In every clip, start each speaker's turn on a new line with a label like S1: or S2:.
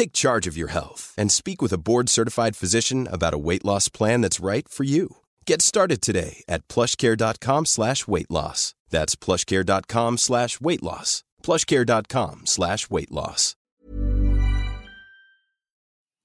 S1: Take charge of your health and speak with a board-certified physician about a weight loss plan that's right for you. Get started today at plushcare.com slash weight loss. That's plushcare.com slash weight loss. plushcare.com slash weight loss.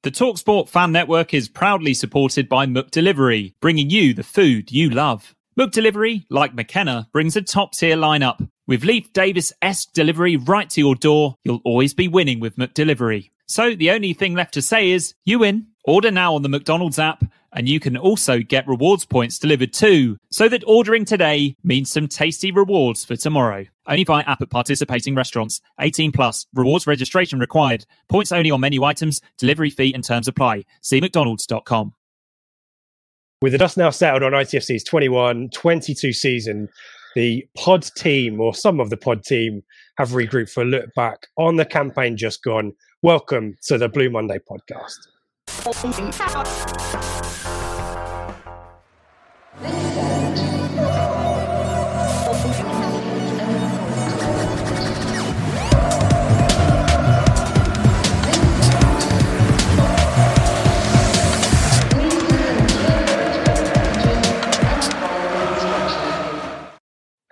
S2: The TalkSport Fan Network is proudly supported by McDelivery, bringing you the food you love. McDelivery, like McKenna, brings a top-tier lineup. With Leif Davis-esque delivery right to your door, you'll always be winning with McDelivery. So the only thing left to say is, you win. Order now on the McDonald's app, and you can also get rewards points delivered too, so that ordering today means some tasty rewards for tomorrow. Only via app at participating restaurants. 18 plus. Rewards registration required. Points only on menu items. Delivery fee and terms apply. See mcdonalds.com.
S3: With the dust now settled on ITFC's 21-22 season, the pod team, or some of the pod team, have regrouped for a look back on the campaign just gone. Welcome to the Blue Monday podcast.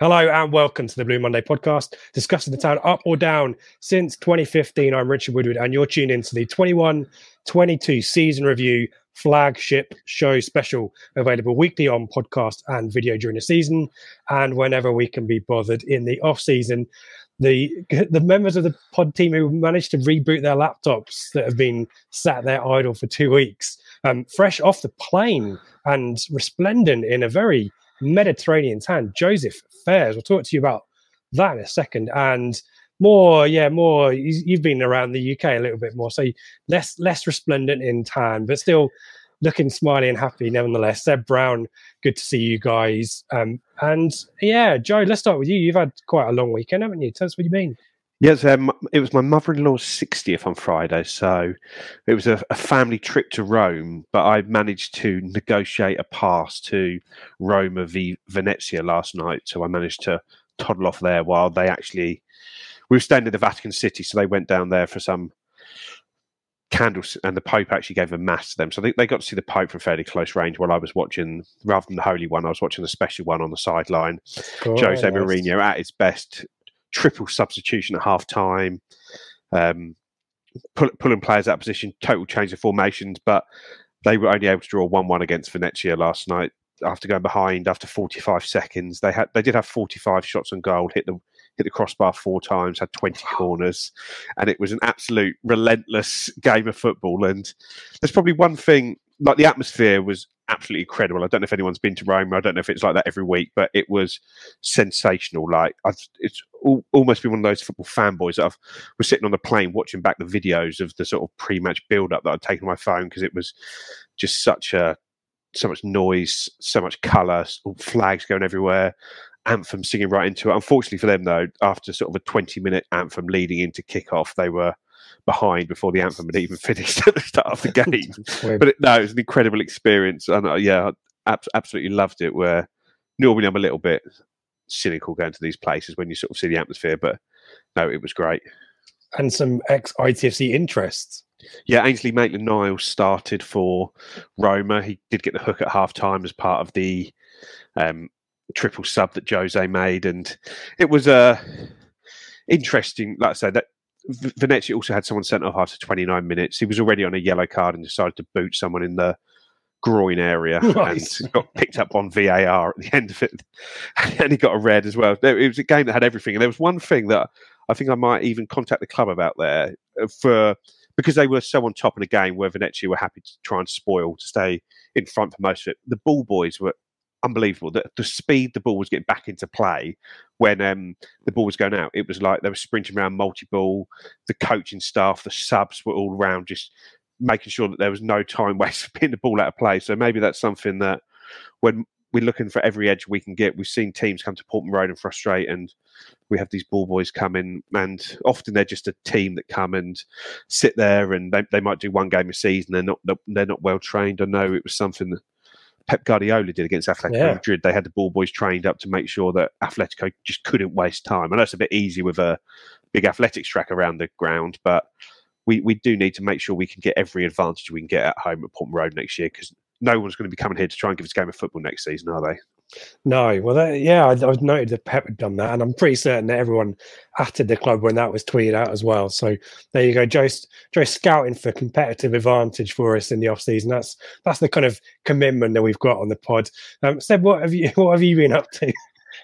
S3: Hello and welcome to the Blue Monday podcast, discussing the town up or down since 2015. I'm Richard Woodward, and you're tuned into the 21 22 season review flagship show special, available weekly on podcast and video during the season, and whenever we can be bothered in the off season. The the members of the pod team who managed to reboot their laptops that have been sat there idle for two weeks, um, fresh off the plane and resplendent in a very Mediterranean tan, Joseph Fairs. We'll talk to you about that in a second. And more, yeah, more. You've been around the UK a little bit more, so less less resplendent in tan, but still looking smiley and happy nevertheless. Seb Brown, good to see you guys. Um, and yeah, Joe, let's start with you. You've had quite a long weekend, haven't you? Tell us what you mean.
S4: Yes, um, it was my mother-in-law's 60th on Friday, so it was a, a, family trip to Rome. But I managed to negotiate a pass to Roma v Venezia last night, so I managed to toddle off there while they actually we were staying in the Vatican City, so they went down there for some candles, and the Pope actually gave a mass to them, so they, they got to see the Pope from fairly close range. While I was watching, rather than the Holy One, I was watching the special one on the sideline. Cool, Jose Mourinho at his best triple substitution at half time, um, pull, pulling players out of position, total change of formations, but they were only able to draw 1 1 against Venezia last night after going behind after 45 seconds. They had they did have 45 shots on goal, hit the hit the crossbar four times, had 20 corners, and it was an absolute relentless game of football. And there's probably one thing like the atmosphere was absolutely incredible. I don't know if anyone's been to Rome. I don't know if it's like that every week, but it was sensational. Like I've, it's almost been one of those football fanboys that I've was sitting on the plane watching back the videos of the sort of pre-match build-up that I'd taken on my phone because it was just such a so much noise, so much colour, flags going everywhere, anthem singing right into it. Unfortunately for them, though, after sort of a 20 minute anthem leading into kickoff, they were behind before the anthem had even finished at the start of the game. but it, no, it was an incredible experience, and uh, yeah, I absolutely loved it. Where normally I'm a little bit cynical going to these places when you sort of see the atmosphere, but no, it was great.
S3: And some ex ITFC interests.
S4: Yeah, Ainsley Maitland Niles started for Roma. He did get the hook at half time as part of the um, triple sub that Jose made, and it was a uh, interesting. Like I said, that Venezia also had someone sent off after 29 minutes. He was already on a yellow card and decided to boot someone in the groin area right. and got picked up on VAR at the end of it. And he got a red as well. It was a game that had everything. And there was one thing that I think I might even contact the club about there uh, for because they were so on top in a game where Venezia were happy to try and spoil to stay in front for most of it. The ball boys were unbelievable. The, the speed the ball was getting back into play when um, the ball was going out, it was like they were sprinting around multi ball. The coaching staff, the subs were all around just making sure that there was no time waste putting the ball out of play. So maybe that's something that when we're looking for every edge we can get, we've seen teams come to Portman Road and frustrate, and we have these ball boys come in, and often they're just a team that come and sit there, and they, they might do one game a season. They're not they're not well trained. I know it was something that Pep Guardiola did against Atletico
S3: Yeah.
S4: Madrid. They had the ball boys trained up to make sure that Atletico just couldn't waste time. I know it's a bit easy with a big athletics track around the ground, but we, we do need to make sure we can get every advantage we can get at home at Portman Road next year because no one's going to be coming here to try and give us a game of football next season, are they?
S3: No, well, that, yeah, I, I've noted that Pep had done that, and I'm pretty certain that everyone at the club when that was tweeted out as well. So there you go, Joe. Joe scouting for competitive advantage for us in the off season. That's that's the kind of commitment that we've got on the pod. Um, Seb, what have you what have you been up to?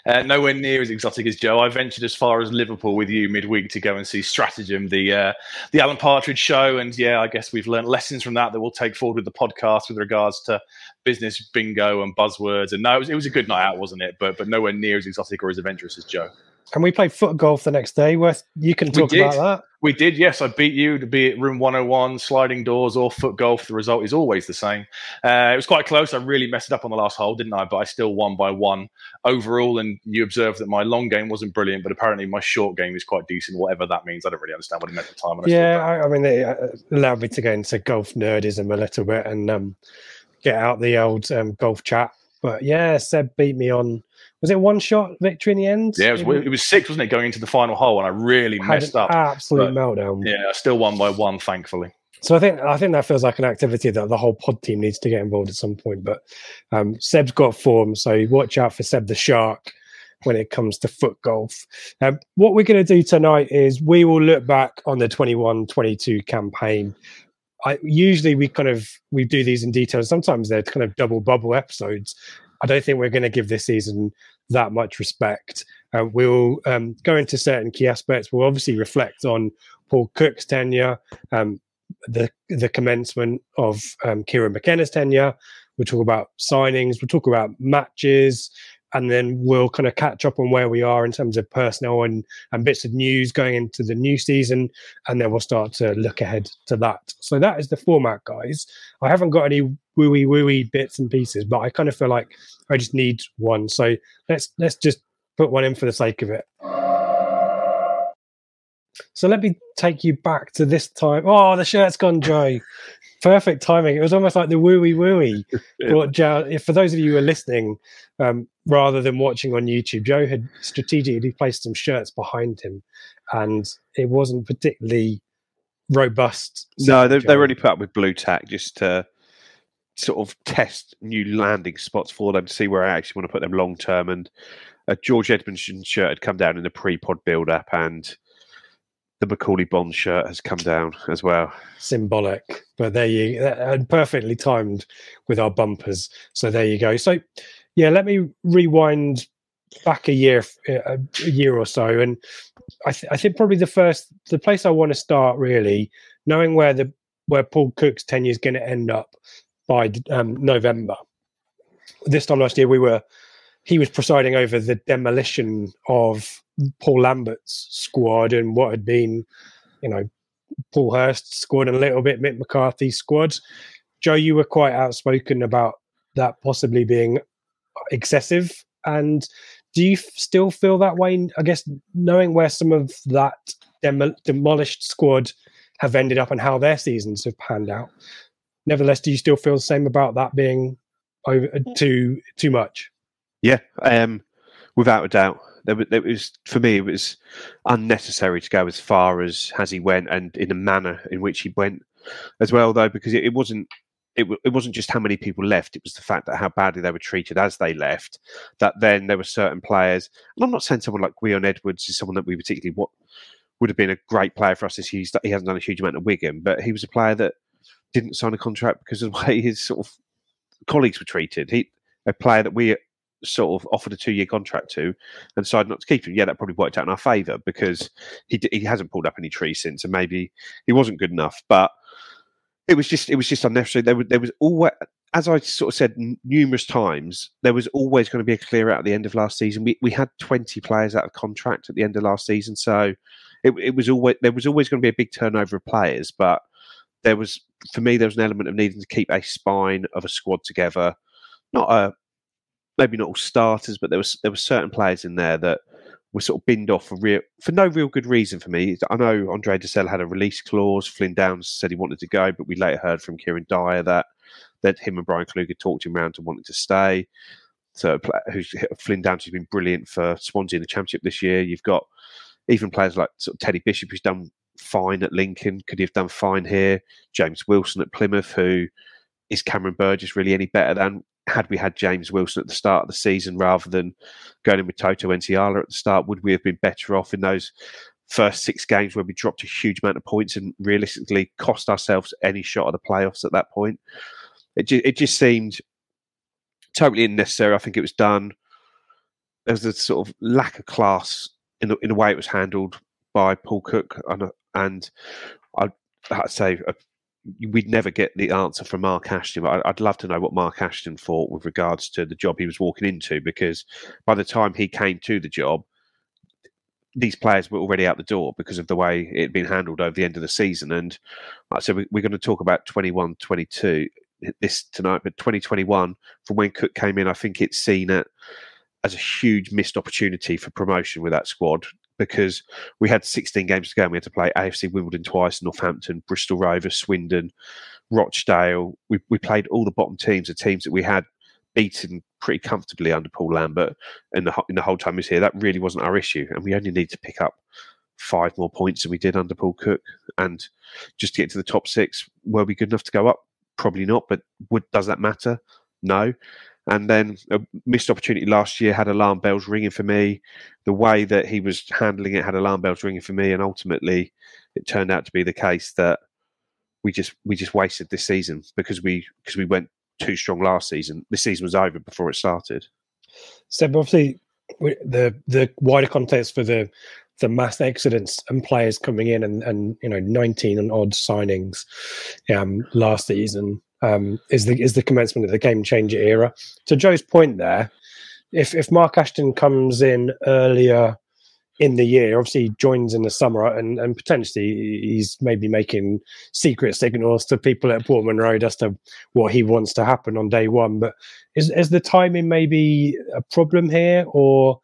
S5: Uh, nowhere near as exotic as Joe. I ventured as far as Liverpool with you midweek to go and see Stratagem, the uh, the Alan Partridge show, and yeah, I guess we've learned lessons from that that we'll take forward with the podcast with regards to business bingo and buzzwords. And no, it was, it was a good night out, wasn't it? But but nowhere near as exotic or as adventurous as Joe.
S3: And we played foot golf the next day. Worth you can talk about
S5: We did, yes. I beat you to be at room 101, sliding doors, or foot golf. The result is always the same. Uh, it was quite close. I really messed it up on the last hole, didn't I? But I still won by one overall. And you observed that my long game wasn't brilliant, but apparently my short game is quite decent, whatever that means. I don't really understand what it meant at the time. I
S3: that. Yeah. I, I mean, it uh, allowed me to go into golf nerdism a little bit and um, get out the old um, golf chat. But yeah, Seb beat me on. Was it one shot victory in the end?
S5: Yeah, it was, it was six, wasn't it, going into the final hole? And I really messed up.
S3: Absolute
S5: but-
S3: meltdown.
S5: Yeah, I still won by one, thankfully.
S3: So I think I think that feels like an activity that the whole pod team needs to get involved at some point. But um, Seb's got form, so watch out for Seb the Shark when it comes to foot golf. Um, what we're going to do tonight is we will look back on the 21-22 campaign. I usually we kind of we do these in detail. Sometimes they're kind of double bubble episodes. I don't think we're going to give this season that much respect. Uh, we'll um, go into certain key aspects. We'll obviously reflect on Paul Cook's tenure, um, the the commencement of um, Kieran McKenna's tenure. We'll talk about signings. We'll talk about matches, and then we'll kind of catch up on where we are in terms of personnel and and bits of news going into the new season, and then we'll start to look ahead to that. So that is the format, guys. I haven't got any wooey wooey bits and pieces, but I kind of feel like I just need one. So let's let's just put one in for the sake of it. So let me take you back to this time. Oh, the shirt's gone dry. Perfect timing. It was almost like the wooey wooey. Joe, for those of you who are listening, um, rather than watching on YouTube, Joe had strategically placed some shirts behind him, and it wasn't particularly robust.
S4: No, they,
S3: Joe.
S4: they're only put up with blue tack just to sort of test new landing spots for them to see where I actually want to put them long term. And a George Edmundson shirt had come down in the pre pod build up, and the Macauley Bonne shirt has come down as well.
S3: symbolic. But there you and perfectly timed with our bumpers. So there you go. So yeah, let me rewind back a year, a, a year or so, and I, th- I think probably the first, the place I want to start really, knowing where the where Paul Cook's tenure is going to end up by um, November. This time last year, we were he was presiding over the demolition of Paul Lambert's squad and what had been, you know, Paul Hurst's squad and a little bit Mick McCarthy's squad. Joe, you were quite outspoken about that possibly being excessive. And do you f- still feel that way? I guess knowing where some of that demo- demolished squad have ended up and how their seasons have panned out. Nevertheless, do you still feel the same about that being over too too much?
S4: Yeah, um, without a doubt. There was for me, it was unnecessary to go as far as as he went, and in the manner in which he went as well, though, because it, it wasn't. It, wa- it wasn't just how many people left; it was the fact that how badly they were treated as they left. That then there were certain players, and I'm not saying someone like Gwion Edwards is someone that we particularly what would have been a great player for us this year. He hasn't done a huge amount of Wigan, but he was a player that didn't sign a contract because of the way his sort of colleagues were treated. He a player that we sort of offered a two-year contract to and decided not to keep him. Yeah, that probably worked out in our favour because he d- he hasn't pulled up any trees since, and maybe he wasn't good enough. But it was just it was just unnecessary. There was there was always, as I sort of said numerous times, there was always going to be a clear out at the end of last season. We we had twenty players out of contract at the end of last season, so it, it was always there was always going to be a big turnover of players, but there was for me, there was an element of needing to keep a spine of a squad together. Not a maybe not all starters, but there was there were certain players in there that were sort of binned off for real for no real good reason for me. I know Andre Dozzell had a release clause. Flynn Downes said he wanted to go, but we later heard from Kieran Dyer that that him and Brian Kluger talked him around to wanting to stay. So who's Flynn Downes has been brilliant for Swansea in the Championship this year. You've got even players like sort of Teddy Bishop, who's done fine at Lincoln. Could he have done fine here? James Wilson at Plymouth, who is Cameron Burgess really any better than? Had we had James Wilson at the start of the season rather than going in with Toto Nsiala at the start, would we have been better off in those first six games where we dropped a huge amount of points and realistically cost ourselves any shot at the playoffs at that point? It, ju- it just seemed totally unnecessary. I think it was done. Was a sort of lack of class in the, in the way it was handled by Paul Cook, and, and I'd, I'd say we'd never get the answer from Mark Ashton. I'd love to know what Mark Ashton thought with regards to the job he was walking into, because by the time he came to the job, these players were already out the door because of the way it had been handled over the end of the season. And like I said, we, we're going to talk about 21 22 this tonight, but 2021, from when Cook came in, I think it's seen it as a huge missed opportunity for promotion with that squad because we had 16 games to go and we had to play AFC Wimbledon twice, Northampton, Bristol Rovers, Swindon, Rochdale. We, we played all the bottom teams, the teams that we had beaten pretty comfortably under Paul Lambert in the, in the whole time he was here. That really wasn't our issue. And we only need to pick up five more points than we did under Paul Cook. And just to get to the top six, were we good enough to go up? Probably not. But would, does that matter? No. And then a missed opportunity last year had alarm bells ringing for me. The way that he was handling it had alarm bells ringing for me, and ultimately, it turned out to be the case that we just we just wasted this season because we because we went too strong last season. This season was over before it started.
S3: So obviously, the the wider context for the the mass exodus and players coming in and and you know 19 and odd signings um last season um, is the is the commencement of the game changer era. To Joe's point there, if if Mark Ashton comes in earlier in the year, obviously he joins in the summer, and and potentially he's maybe making secret signals to people at Portman Road as to what he wants to happen on day one. But is is the timing maybe a problem here, or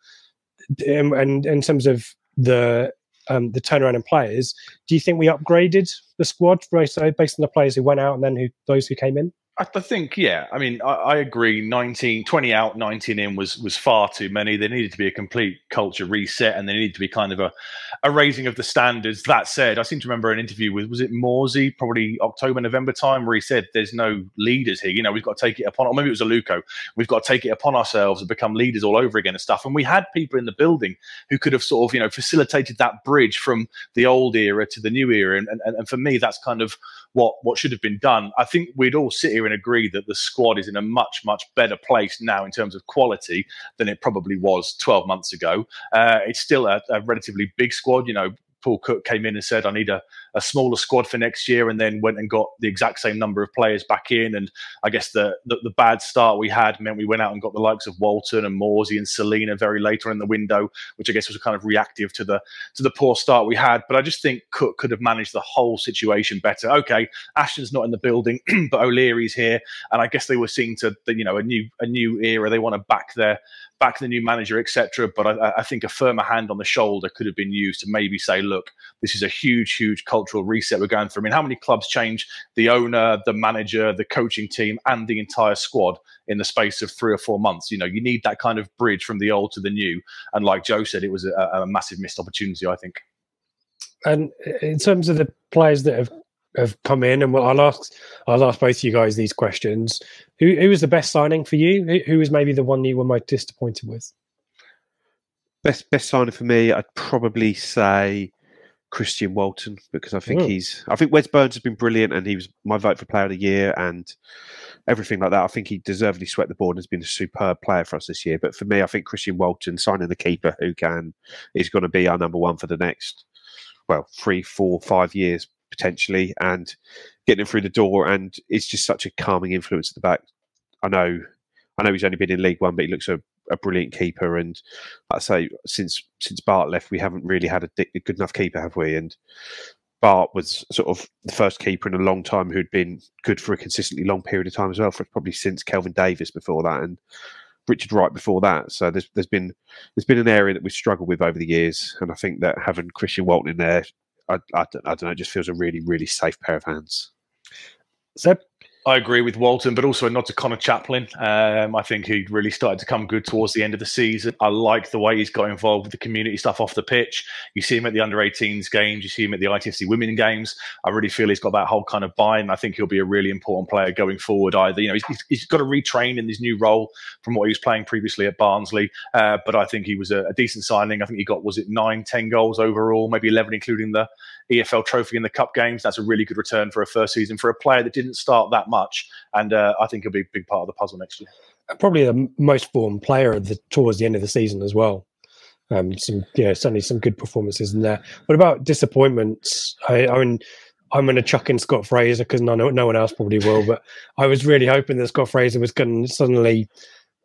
S3: and in terms of the um, the turnaround in players. Do you think we upgraded the squad based, on the players who went out and then who those who came in?
S5: I think, yeah. I mean, I, I, agree. 19, 20 out, 19 in was was far too many. There needed to be a complete culture reset, and there needed to be kind of a, a raising of the standards. That said, I seem to remember an interview with was it Morsy, probably October, November time, where he said, "There's no leaders here. You know, we've got to take it upon, or maybe it was Aluko. We've got to take it upon ourselves and become leaders all over again and stuff." And we had people in the building who could have sort of, you know, facilitated that bridge from the old era to the new era. And and, and for me, that's kind of what what should have been done. I think we'd all sit here and agree that the squad is in a much much better place now in terms of quality than it probably was 12 months ago. Uh, it's still a, a relatively big squad. You know, Paul Cook came in and said, I need a, a smaller squad for next year, and then went and got the exact same number of players back in. And I guess the, the, the bad start we had meant we went out and got the likes of Walton and Morsy and Celina very later in the window, which I guess was kind of reactive to the to the poor start we had. But I just think Cook could have managed the whole situation better. Okay, Ashton's not in the building, but O'Leary's here, and I guess they were seeing to you know a new a new era. They want to back their back to the new manager, etc. But I, I, think a firmer hand on the shoulder could have been used to maybe say, look, this is a huge, huge cultural reset we're going through. I mean, how many clubs change the owner, the manager, the coaching team, and the entire squad in the space of three or four months? You know, you need that kind of bridge from the old to the new. And like Joe said, it was a, a massive missed opportunity, I think.
S3: And in terms of the players that have have come in, and I'll ask I'll ask both of you guys these questions. Who who was the best signing for you? Who, who was maybe the one you were most disappointed with?
S4: Best best signing for me, I'd probably say Christian Walton because I think mm. he's I think Wes Burns has been brilliant and he was my vote for player of the year and everything like that. I think he deservedly swept the board and has been a superb player for us this year. But for me, I think Christian Walton signing the keeper who can is going to be our number one for the next well three, four, five years potentially, and getting him through the door. And it's just such a calming influence at the back. I know, I know he's only been in League One, but he looks a, a brilliant keeper. And I say, since since Bart left, we haven't really had a, a good enough keeper, have we? And Bart was sort of the first keeper in a long time who'd been good for a consistently long period of time as well, for probably since Kelvin Davis before that, and Richard Wright before that. So there's there's been there's been an area that we've struggled with over the years, and I think that having Christian Walton in there, I, I, don't, I don't know, it just feels a really really safe pair of hands.
S3: Seb,
S5: I agree with Walton, but also not to Conor Chaplin. Um, I think he really started to come good towards the end of the season. I like the way he's got involved with the community stuff off the pitch. You see him at the under 18s games, you see him at the ITFC women games. I really feel he's got that whole kind of buy in. I think he'll be a really important player going forward. Either you know he's, he's got to retrain in his new role from what he was playing previously at Barnsley, uh, but I think he was a, a decent signing. I think he got was it nine, ten goals overall, maybe eleven including the EFL trophy in the cup games. That's a really good return for a first season for a player that didn't start that much. And uh, I think he'll be a big part of the puzzle next year.
S3: Probably the most formed player the, towards the end of the season as well. Um, some, yeah, certainly some good performances in there. What about disappointments? I, I mean, I'm going to chuck in Scott Fraser because no, no one else probably will. But I was really hoping that Scott Fraser was going to suddenly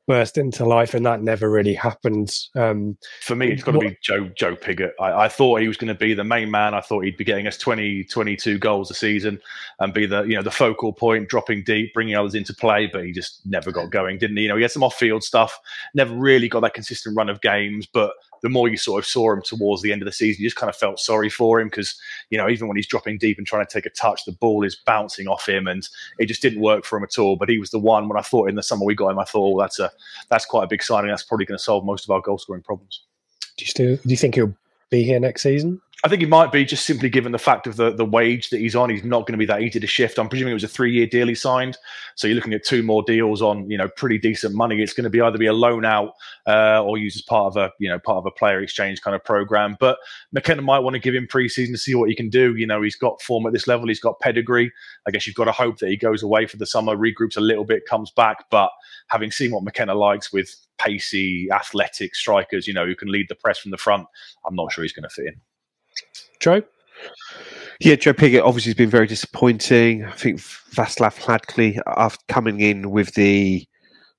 S3: burst into life, and that never really happened. Um,
S5: For me, it's got to be Joe Joe Pigott. I, I thought he was going to be the main man. I thought he'd be getting us 20, 22 goals a season and be the you know the focal point, dropping deep, bringing others into play. But he just never got going, didn't he? You know, he had some off field stuff. Never really got that consistent run of games, but the more you sort of saw him towards the end of the season, you just kind of felt sorry for him because, you know, even when he's dropping deep and trying to take a touch, the ball is bouncing off him and it just didn't work for him at all. But he was the one when I thought in the summer we got him, I thought, oh, that's a that's quite a big signing. That's probably going to solve most of our goal scoring problems.
S3: Do you still do you think he'll be here next season?
S5: I think he might be just simply given the fact of the, the wage that he's on. He's not going to be that easy to shift. I'm presuming it was a three year deal he signed, so you're looking at two more deals on you know pretty decent money. It's going to be either be a loan out uh, or used as part of a you know part of a player exchange kind of program. But McKenna might want to give him preseason to see what he can do. You know, he's got form at this level. He's got pedigree. I guess you've got to hope that he goes away for the summer, regroups a little bit, comes back. But having seen what McKenna likes with pacey, athletic strikers, you know, who can lead the press from the front, I'm not sure he's going to fit in.
S3: Joe?
S4: Yeah, Joe Pigott obviously has been very disappointing. I think Václav Hladky, after coming in with the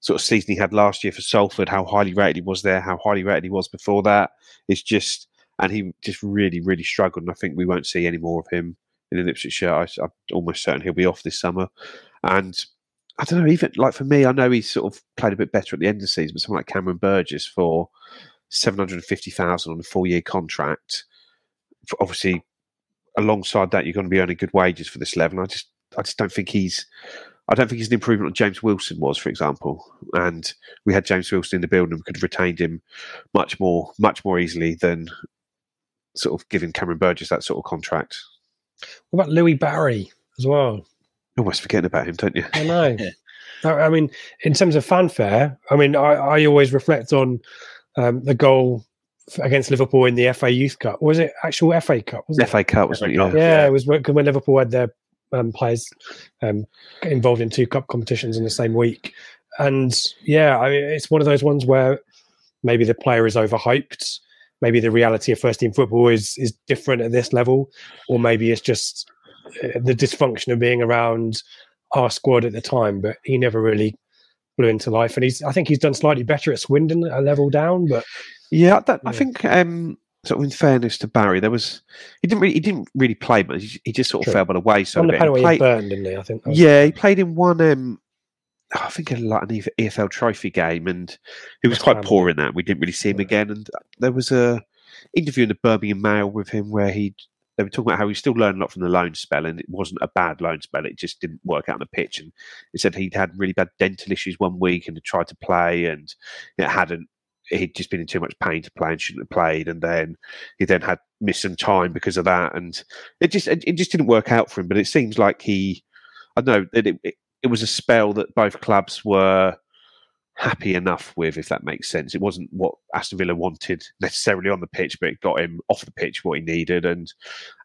S4: sort of season he had last year for Salford, how highly rated he was there, how highly rated he was before that, it's just, and he just really, really struggled. And I think we won't see any more of him in an Ipswich shirt. I, am almost certain he'll be off this summer. And I don't know, even like for me, I know he's sort of played a bit better at the end of the season, but someone like Cameron Burgess for 750,000 on a four year contract obviously alongside that you're going to be earning good wages for this level. I just I just don't think he's I don't think he's an improvement on James Wilson was, for example. And we had James Wilson in the building, we could have retained him much more much more easily than sort of giving Cameron Burgess that sort of contract.
S3: What about Louis Barry as well?
S4: Almost forgetting about him, don't you?
S3: I know. I mean, in terms of fanfare, I mean, I, I always reflect on um, the goal against Liverpool in the FA Youth Cup. Was it actual FA Cup?
S4: Was FA Cup, wasn't it?
S3: Yeah. yeah, it was when, when Liverpool had their um, players um, involved in two cup competitions in the same week. And yeah, I mean, it's one of those ones where maybe the player is overhyped. Maybe the reality of first team football is is different at this level, or maybe it's just uh, the dysfunction of being around our squad at the time. But he never really blew into life, and he's I think he's done slightly better at Swindon, a level down, but
S4: yeah, that, yeah. I think um, sort of in fairness to Barry, there was he didn't really he didn't really play, but he, he just sort of True. fell by the wayside.
S3: On the
S4: penalty,
S3: he, played, burned, didn't he? I think.
S4: Yeah, he played in one. Um, I think a like an EFL Trophy game, and he was quite poor in that. We didn't really see him yeah. again, and there was a interview in the Birmingham Mail with him where he they were talking about how he still learned a lot from the loan spell, and it wasn't a bad loan spell. It just didn't work out on the pitch. And he said he'd had really bad dental issues one week and had tried to play, and it hadn't he'd just been in too much pain to play and shouldn't have played, and then he then had missed some time because of that, and it just it just didn't work out for him. But it seems like he, I know that it, it, it was a spell that both clubs were happy enough with, if that makes sense. It wasn't what Aston Villa wanted necessarily on the pitch, but it got him off the pitch what he needed, and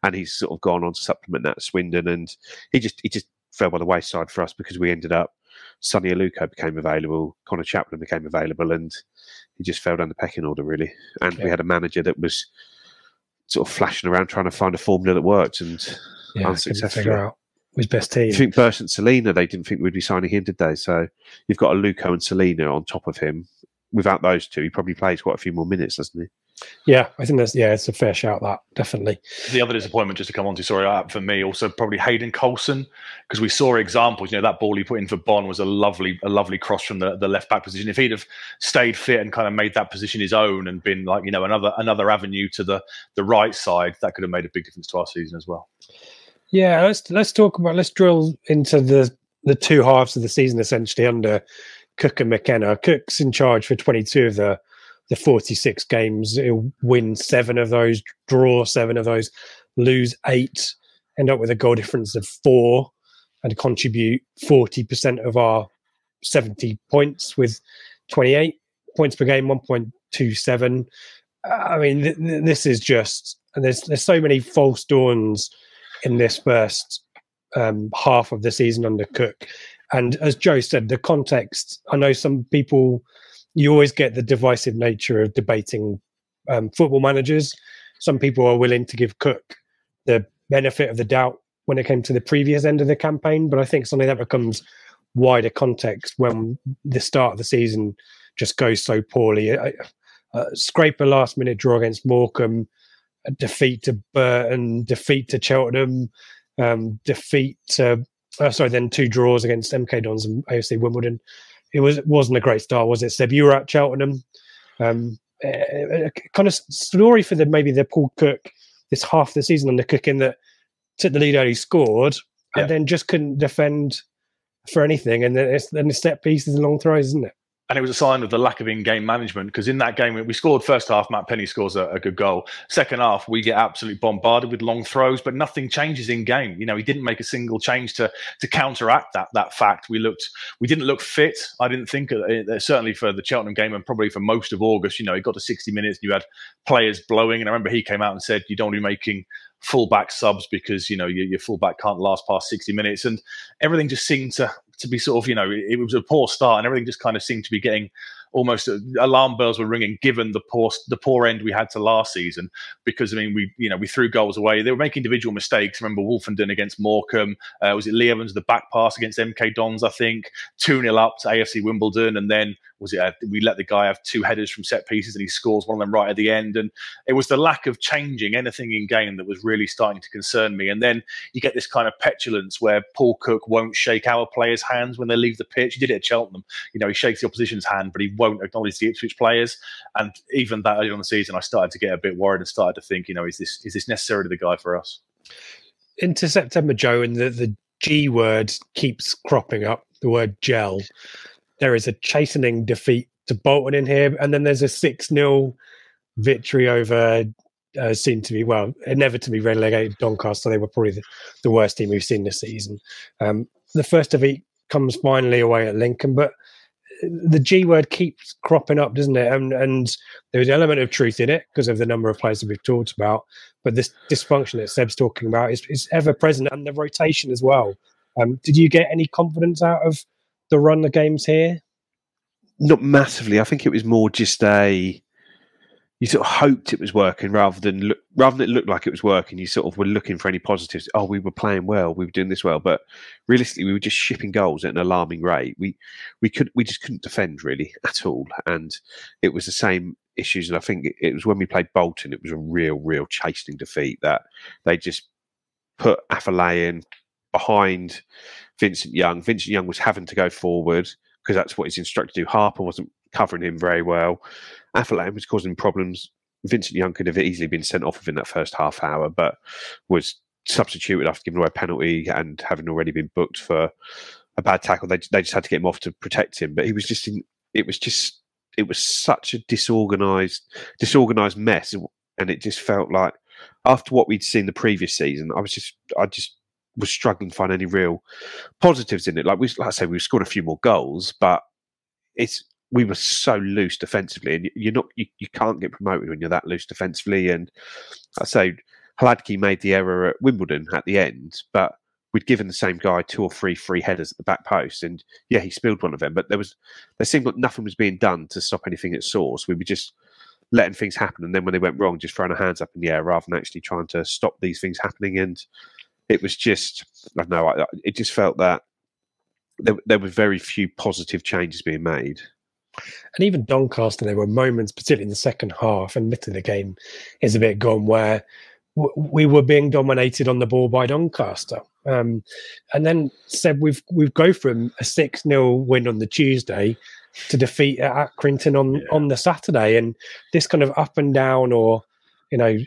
S4: and he's sort of gone on to supplement that Swindon, and he just he just fell by the wayside for us because we ended up Sone Aluko became available, Conor Chaplin became available, and he just fell down the pecking order really. And yeah. we had a manager that was sort of flashing around trying to find a formula that worked and
S3: yeah, unsuccessful. Figure out his best team.
S4: I think Bersant Celina, they didn't think we'd be signing him, did they? So you've got Aluko and Celina on top of him. Without those two, he probably plays quite a few more minutes, doesn't he?
S3: Yeah, I think that's yeah, it's a fair shout. That definitely.
S5: The other disappointment, just to come on to, sorry, uh, for me, also probably Hayden Coulson, because we saw examples. You know, that ball he put in for Bonne was a lovely, a lovely cross from the, the left back position. If he'd have stayed fit and kind of made that position his own and been like you know another another avenue to the the right side, that could have made a big difference to our season as well.
S3: Yeah, let's let's talk about let's drill into the the two halves of the season essentially under Cook and McKenna. Cook's in charge for 22 of the the 46 games. He'll win seven of those, draw seven of those, lose eight, end up with a goal difference of four, and contribute 40% of our 70 points with 28 points per game, 1.27. I mean, th- th- this is just, and there's there's so many false dawns in this first um, half of the season under Cook. And as Joe said, the context, I know some people you always get the divisive nature of debating um, football managers. Some people are willing to give Cook the benefit of the doubt when it came to the previous end of the campaign, but I think something that becomes wider context when the start of the season just goes so poorly. Uh, scrape a last minute draw against Morecambe, defeat to Burton, defeat to Cheltenham, um, defeat to, uh, sorry, then two draws against MK Dons and AFC Wimbledon it was wasn't a great start, was it? Seb, you were at Cheltenham. Um, a, a kind of story for the maybe the Paul Cook this half the season on the Cook in that took the lead early, scored, yeah. and then just couldn't defend for anything, and then it's then the set pieces and long throws, isn't it?
S5: And it was a sign of the lack of in-game management because in that game we scored first half Matt Penney scores a, a, good goal. Second half we get absolutely bombarded with long throws but nothing changes in game you know he didn't make a single change to to counteract that that fact. We looked we didn't look fit i didn't think uh, uh certainly for the cheltenham game and probably for most of august you know it got to 60 minutes and you had players blowing. And i remember he came out and said you don't want to be making fullback subs because you know your, your fullback can't last past 60 minutes. And everything just seemed to to be sort of, you know, it, was a poor start and everything just kind of seemed to be getting almost uh, alarm bells were ringing given the poor the poor end we had to last season because I mean we you know we threw goals away. They were making individual mistakes. Remember Woolfenden against Morecambe uh, was it Lee Evans the back pass against MK Dons I think? 2-0 up to AFC Wimbledon and then was it uh, we let the guy have two headers from set pieces and he scores one of them right at the end and it was the lack of changing anything in game that was really starting to concern me and then you get this kind of petulance where Paul Cook won't shake our players hands when they leave the pitch he did it at Cheltenham you know he shakes the opposition's hand but he won't acknowledge the Ipswich players. And even that early on the season, I started to get a bit worried and started to think, you know, is this is this necessarily the guy for us?
S3: Into September, Joe, and the, the G word keeps cropping up, the word gel. There is a chastening defeat to Bolton in here, and then there's a 6 0 victory over uh, seemed to be well inevitably relegated Doncaster. They were probably the, the, worst team we've seen this season. Um, the first of each comes finally away at Lincoln, but the G word keeps cropping up, doesn't it? And, and there's an element of truth in it because of the number of players that we've talked about. But this dysfunction that Seb's talking about is, is ever present and the rotation as well. Um, did you get any confidence out of the run of games here?
S4: Not massively. I think it was more just a you sort of hoped it was working rather than look, rather than it looked like it was working. You sort of were looking for any positives. Oh, we were playing well. We were doing this well, but realistically, we were just shipping goals at an alarming rate. We we could we just couldn't defend really at all, and it was the same issues. And I think it was when we played Bolton, it was a real real chastening defeat that they just put Afolayan in behind Vincent Young. Vincent Young was having to go forward because that's what he's instructed to do. Harper wasn't covering him very well. Afolayan was causing problems. Vincent Young could have easily been sent off within that first half hour, but was substituted after giving away a penalty and having already been booked for a bad tackle. They, they just had to get him off to protect him. But he was just in, it was just, it was such a disorganized, disorganized mess. And it just felt like after what we'd seen the previous season, I was just, I just was struggling to find any real positives in it. Like we, like I say, we scored a few more goals, but it's we were so loose defensively, and you're not you, you can't get promoted when you're that loose defensively. And I say Hladky made the error at Wimbledon at the end, but we'd given the same guy two or three free headers at the back post, and yeah, he spilled one of them. But there was there seemed like nothing was being done to stop anything at source. We were just letting things happen, and then when they went wrong, just throwing our hands up in the air rather than actually trying to stop these things happening. And it was just I don't know. It just felt that there, there were very few positive changes being made.
S3: And even Doncaster, there were moments, particularly in the second half, and admittedly the game is a bit gone, where w- we were being dominated on the ball by Doncaster. Um, and then said we've we've go from a six 0 win on the Tuesday to defeat at Accrington on on the Saturday, and this kind of up and down or you know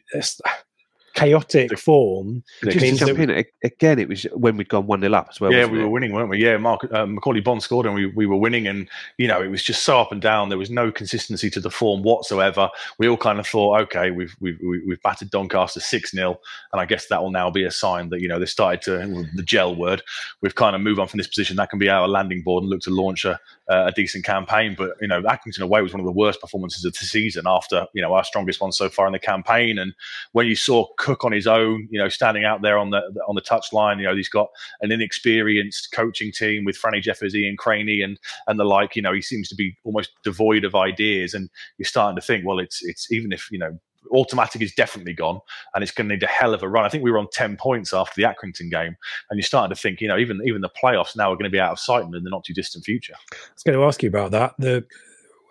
S3: chaotic form.
S4: Just to
S3: means
S4: jump in a- again, it was when we'd gone one 0 up as well.
S5: yeah, we
S4: it?
S5: were winning, weren't we? Yeah, Mark uh, Macauley Bonne scored, and we, we were winning, and you know it was just so up and down. There was no consistency to the form whatsoever. We all kind of thought, okay, we've we've we- we've battered Doncaster six 0 and I guess that will now be a sign that you know they started to the gel word. We've kind of moved on from this position. That can be our landing board and look to launch a, a decent campaign. But you know, Accrington away was one of the worst performances of the season after you know our strongest one so far in the campaign. And when you saw Cook on his own, you know, standing out there on the on the touchline, you know, he's got an inexperienced coaching team with Franny Jeffers, Ian Craney, and and the like. You know, he seems to be almost devoid of ideas, and you're starting to think, well, it's it's even if you know. Automatic is definitely gone, and it's going to need a hell of a run. I think we were on ten points after the Accrington game, and you're starting to think, you know, even even the playoffs now are going to be out of sight in the not too distant future.
S3: I was going to ask you about that. The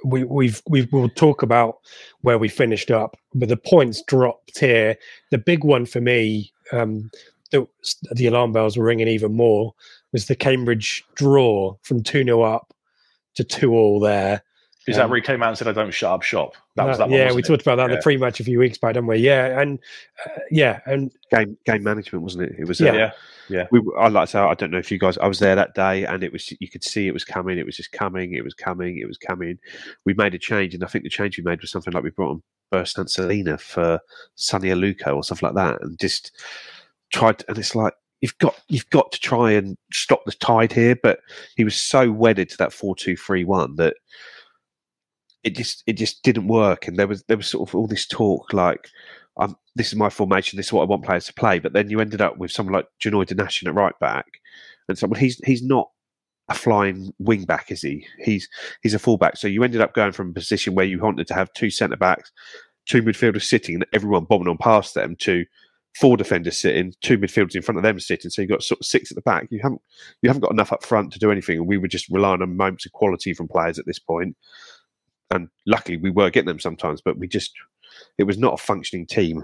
S3: we, we've we will talk about where we finished up, but the points dropped here. The big one for me, um, the, the alarm bells were ringing even more, was the Cambridge draw from two 0 up to two all there.
S5: Is
S3: Um,
S5: that where he came out and said, "I don't shut up shop"? That was
S3: That-
S5: that. One,
S3: yeah, we
S5: it?
S3: talked about that in the pre-match a few weeks back, didn't we? Yeah, and uh, yeah, and
S4: game game management, wasn't it? It was.
S3: Yeah.
S4: Uh,
S5: Yeah,
S4: we, I like to say, I don't know if you guys. I was there that day, and it was you could see it was coming. It was just coming. It was coming. It was coming. We made a change, and I think the change we made was something like we brought on Bersant Celina for Sone Aluko or something like that, and just tried. And it's like you've got you've got to try and stop the tide here, but he was so wedded to that four two three one that it just it just didn't work. And there was there was sort of all this talk like. Um, this is my formation. This is what I want players to play. But then you ended up with someone like Janoi Donacien at right back, and so well, he's he's not a flying wing back, is he? He's he's a fullback. So you ended up going from a position where you wanted to have two centre backs, two midfielders sitting, and everyone bombing on past them, to four defenders sitting, two midfielders in front of them sitting. So you've got sort of six at the back. You haven't you haven't got enough up front to do anything. And we were just relying on moments of quality from players at this point. And luckily we were getting them sometimes, but we just it was not a functioning team.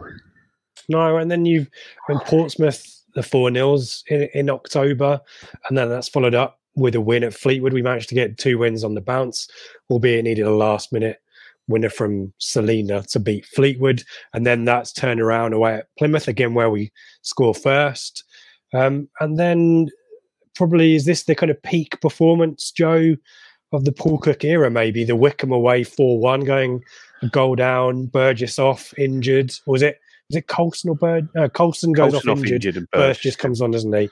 S3: no, and then you've in Portsmouth the four nils in, in October, and then that's followed up with a win at Fleetwood. We managed to get two wins on the bounce, albeit needed a last minute winner from Selena to beat Fleetwood, and then that's turned around away at Plymouth again, where we score first, um, and then probably is this the kind of peak performance, Joe, of the Paul Cook era? Maybe the Wycombe away four one, going a goal down, Burgess off injured. Or was it was it Coulson or Bird? Uh, Coulson goes
S4: Coulson
S3: off injured.
S4: and
S3: Burst
S4: Burst
S3: just comes on, doesn't he?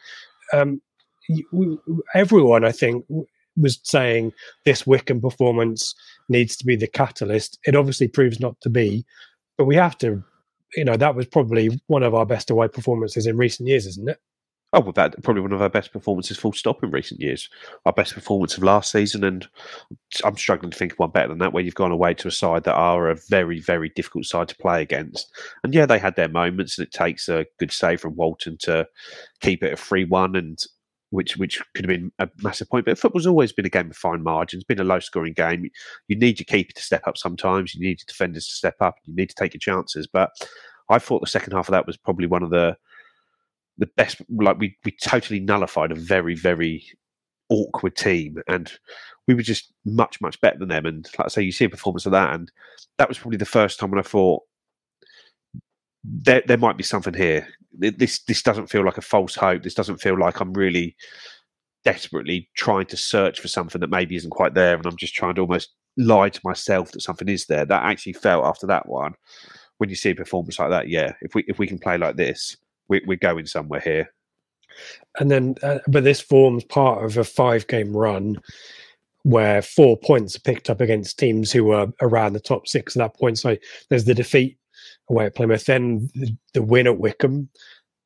S3: Um, everyone, I think, was saying this Wycombe performance needs to be the catalyst. It obviously proves not to be, but we have to, you know, that was probably one of our best away performances in recent years, isn't it?
S4: Oh, well, that probably one of our best performances, full stop, in recent years. Our best performance of last season, and I'm struggling to think of one better than that. Where you've gone away to a side that are a very, very difficult side to play against, and yeah, they had their moments, and it takes a good save from Walton to keep it a three-one, and which which could have been a massive point. But football's always been a game of fine margins, been a low-scoring game. You need your keeper to step up sometimes. You need your defenders to step up. You need to take your chances. But I thought the second half of that was probably one of the the best like we we totally nullified a very very awkward team and we were just much much better than them. And like I say you see a performance of that and that was probably the first time when I thought there there might be something here. This this doesn't feel like a false hope. This doesn't feel like I'm really desperately trying to search for something that maybe isn't quite there and I'm just trying to almost lie to myself that something is there. That actually felt after that one when you see a performance like that yeah if we if we can play like this we, we're going somewhere here
S3: And then, uh, but this forms part of a five game run where four points are picked up against teams who were around the top six at that point. So there's the defeat away at Plymouth, then the, win at Wycombe,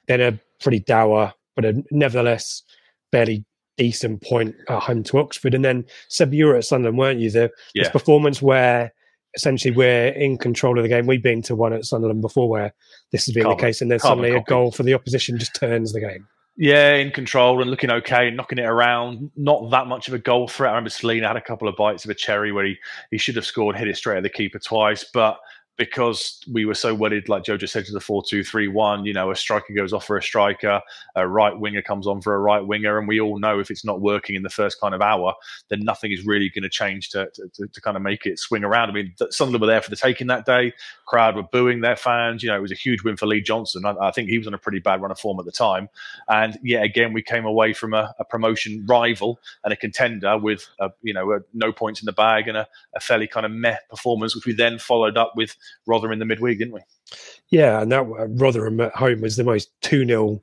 S3: then a pretty dour, but a nevertheless fairly decent point at home to Oxford. And then Seb, you were at Sunderland, weren't you? The, this
S5: Yeah.
S3: performance where essentially we're in control of the game. We've been to one at Sunderland before where this has been
S5: Carbon-
S3: the case, and then
S5: carbon
S3: suddenly a goal for the opposition just turns the game.
S5: Yeah, in control and looking okay and knocking it around. Not that much of a goal threat. I remember Celina had a couple of bites of a cherry where he, he should have scored, hit it straight at the keeper twice. But because we were so wedded, like Joe just said, to the 4 2 3 1, you know, a striker goes off for a striker, a right winger comes on for a right winger. And we all know if it's not working in the first kind of hour, then nothing is really going to change to, to, to, kind of make it swing around. I mean, Sunderland were there for the taking that day. Crowd were booing their fans. You know, it was a huge win for Lee Johnson. I, I think he was on a pretty bad run of form at the time. And yet again, we came away from a, a promotion rival and a contender with, a, you know, a, no points in the bag and a, a fairly kind of meh performance, which we then followed up with Rotherham in the midweek, didn't we?
S3: Yeah, and that uh, Rotherham at home was the most 2 0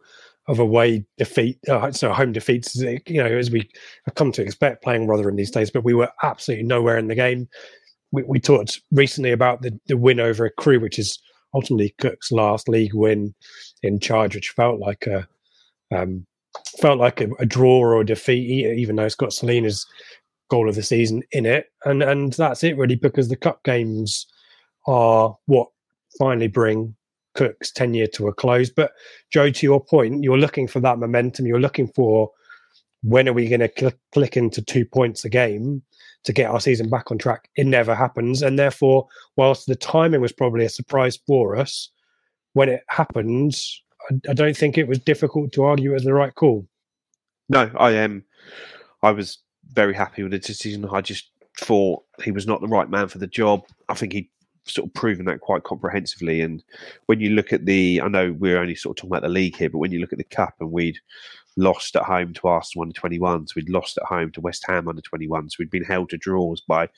S3: of a away defeat, uh, so home defeats, you know, as we have come to expect playing Rotherham these days, but we were absolutely nowhere in the game. We, we talked recently about the, the win over a Crewe, which is ultimately Cook's last league win in charge, which felt like a um, felt like a, a, draw or a defeat, even though it's got Celina's goal of the season in it, and and that's it really because the cup games are what finally bring Cook's tenure to a close. But Joe, to your point, you're looking for that momentum. You're looking for when are we going to cl- click into two points a game to get our season back on track? It never happens, and therefore, whilst the timing was probably a surprise for us, when it happened, I, I don't think it was difficult to argue as the right call.
S4: No, I am. Um, I was very happy with the decision. I just thought he was not the right man for the job. I think he sort of proven that quite comprehensively. And when you look at the, I know we're only sort of talking about the league here, but when you look at the cup and we'd lost at home to Arsenal under 21s, we'd lost at home to West Ham under 21s, we'd been held to draws by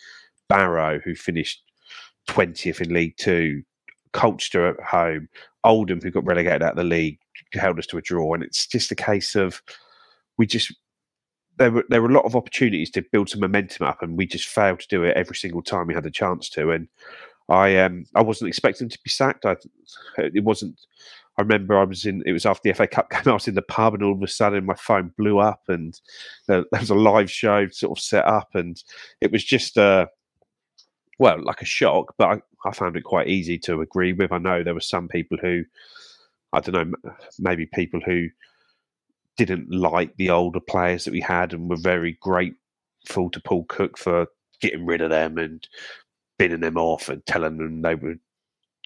S4: Barrow, who finished 20th in League Two, Colchester at home, Oldham, who got relegated out of the league, held us to a draw. And it's just a case of we just there were there were a lot of opportunities to build some momentum up, and we just failed to do it every single time we had the chance to. And I um I wasn't expecting to be sacked. I it wasn't. I remember I was in. It was after the FA Cup game. I was in the pub, and all of a sudden my phone blew up, and there, there was a live show sort of set up, and it was just uh well like a shock. But I, I found it quite easy to agree with. I know there were some people who I don't know, maybe people who didn't like the older players that we had and were very grateful to Paul Cook for getting rid of them and binning them off and telling them they were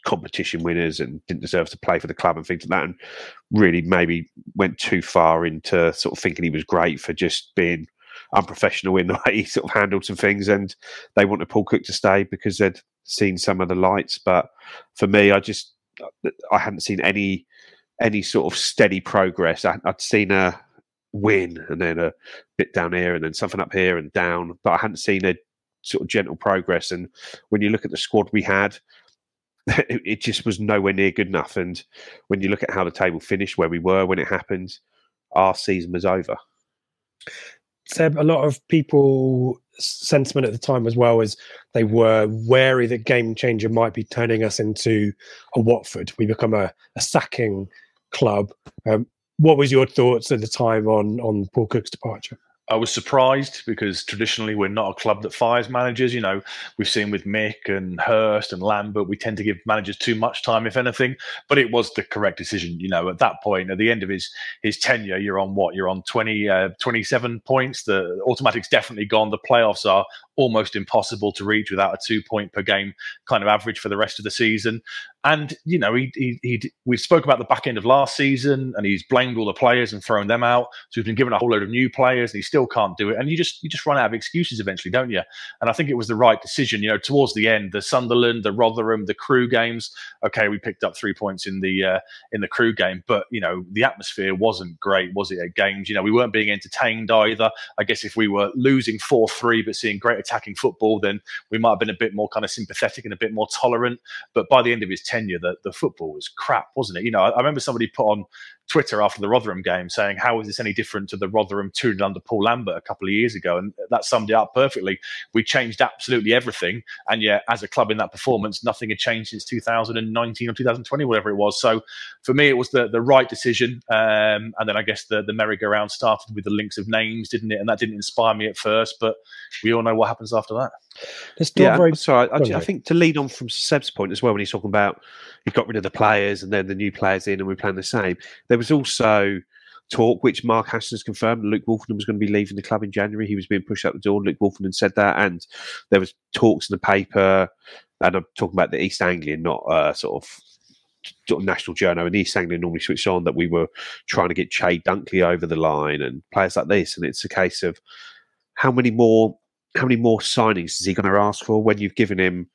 S4: competition winners and didn't deserve to play for the club and things like that, and really maybe went too far into sort of thinking he was great for just being unprofessional in the way he sort of handled some things. And they wanted Paul Cook to stay because they'd seen some of the lights. But for me, I just I hadn't seen any any sort of steady progress. I, would seen a win and then a bit down here and then something up here and down, but I hadn't seen a sort of gentle progress. And when you look at the squad we had, it, it, just was nowhere near good enough. And when you look at how the table finished, where we were when it happened, our season was over.
S3: Seb, a lot of people sentiment at the time as well as they were wary that game changer might be turning us into a Watford. We become a, a sacking club. Um, what was your thoughts at the time on on Paul Cook's departure?
S5: I was surprised because traditionally we're not a club that fires managers. You know, we've seen with Mick and Hurst and Lambert, we tend to give managers too much time, if anything. But it was the correct decision. You know, at that point, at the end of his his tenure, you're on what? You're on 20, uh, 27 points. The automatic's definitely gone. The playoffs are almost impossible to reach without a two point per game kind of average for the rest of the season. And you know, he, he, he we spoke about the back end of last season, and he's blamed all the players and thrown them out. So he's been given a whole load of new players, and he still can't do it. And you just you just run out of excuses eventually, don't you? And I think it was the right decision. You know, towards the end, the Sunderland, the Rotherham, the Crewe games. Okay, we picked up three points in the uh, in the Crewe game, but you know, the atmosphere wasn't great, was it? At games, you know, we weren't being entertained either. I guess if we were losing four three but seeing great attacking football, then we might have been a bit more kind of sympathetic and a bit more tolerant. But by the end of his tenure, the, the football was crap, wasn't it? You know, I, I remember somebody put on Twitter after the Rotherham game saying, How is this any different to the Rotherham 2 under Paul Lambert a couple of years ago? And that summed it up perfectly. We changed absolutely everything. And yet, as a club in that performance, nothing had changed since 2019 or 2020, whatever it was. So for me, it was the, the right decision. Um, and then I guess the, the merry-go-round started with the links of names, didn't it? And that didn't inspire me at first. But we all know what happens after that.
S4: yeah, very... sorry. I, I, I, think to lead on from Seb's point as well, when he's talking about he got rid of the players and then the new players in and we're playing the same. There was also talk, which Mark Hastings confirmed. Luke Woolfenden was going to be leaving the club in January. He was being pushed out the door. Luke Woolfenden said that, and there was talks in the paper. And I'm talking about the East Anglian, not uh, sort of sort of national journal and East Anglia normally switched on that we were trying to get Chey Dunkley over the line and players like this. And it's a case of how many more how many more signings is he going to ask for when you've given him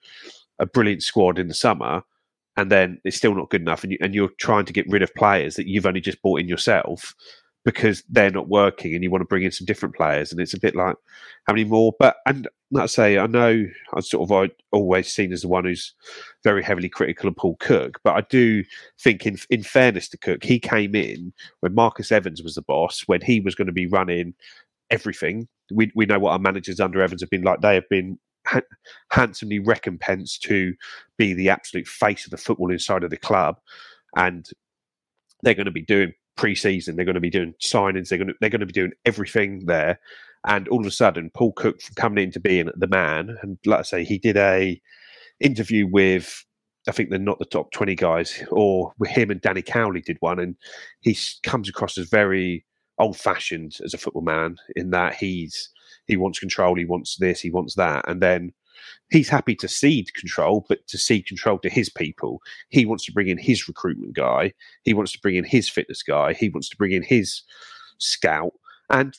S4: a brilliant squad in the summer and then it's still not good enough and, you, and you're trying to get rid of players that you've only just bought in yourself because they're not working and you want to bring in some different players and it's a bit like how many more? But and let's say I know I'm sort of I always seen as the one who's very heavily critical of Paul Cook but I do think in in fairness to Cook he came in when Marcus Evans was the boss when he was going to be running everything we we know what our managers under Evans have been like they have been ha- handsomely recompensed to be the absolute face of the football inside of the club and they're going to be doing pre-season. They're going to be doing signings. They're going to they're going to be doing everything there. And all of a sudden, Paul Cook coming into being the man, and like I say, he did a interview with I think they're not the top twenty guys, or him and Danny Cowley did one, and he comes across as very old-fashioned as a football man in that he's he wants control, he wants this, he wants that, and then he's happy to cede control, but to cede control to his people. He wants to bring in his recruitment guy. He wants to bring in his fitness guy. He wants to bring in his scout. And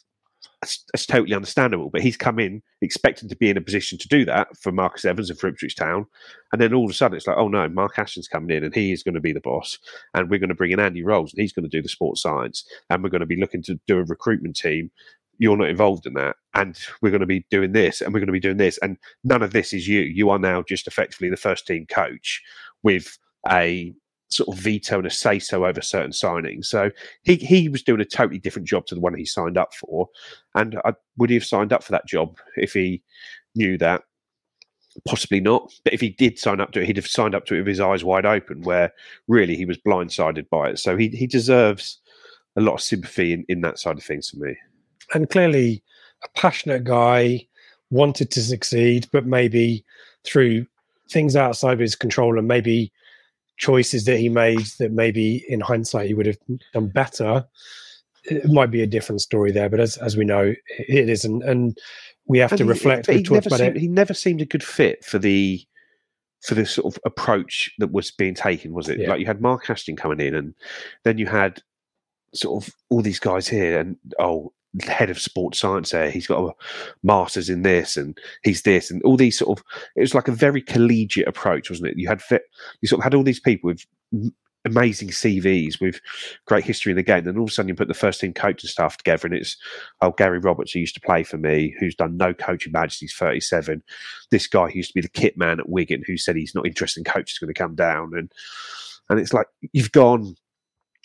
S4: that's, that's totally understandable. But he's come in expecting to be in a position to do that for Marcus Evans and for Ipswich Town. And then all of a sudden it's like, oh no, Mark Ashton's coming in and he is going to be the boss. And we're going to bring in Andy Rolls and he's going to do the sports science. And we're going to be looking to do a recruitment team you're not involved in that and we're going to be doing this and we're going to be doing this and none of this is you you are now just effectively the first team coach with a sort of veto and a say so over certain signings. So he he was doing a totally different job to the one he signed up for and I, would he have signed up for that job if he knew that? Possibly not but if he did sign up to it he'd have signed up to it with his eyes wide open where really he was blindsided by it. So he, he deserves a lot of sympathy in, in that side of things for me.
S3: And clearly a passionate guy, wanted to succeed, but maybe through things outside of his control and maybe choices that he made that maybe in hindsight he would have done better. It might be a different story there, but as as we know, it isn't, and we have and to he, reflect.
S4: He, never seemed, he never seemed a good fit for the for the sort of approach that was being taken. Was it yeah. like you had Mark Ashton coming in, and then you had sort of all these guys here, and oh, head of sports science there. He's got a master's in this, and he's this, and all these sort of. It was like a very collegiate approach, wasn't it? You had fit you sort of had all these people with amazing CVs with great history in the game. Then all of a sudden, you put the first team coach and stuff together, and it's oh Gary Roberts, who used to play for me, who's done no coaching badges. He's thirty seven. This guy who used to be the kit man at Wigan, who said he's not interested in coach is going to come down, and and it's like you've gone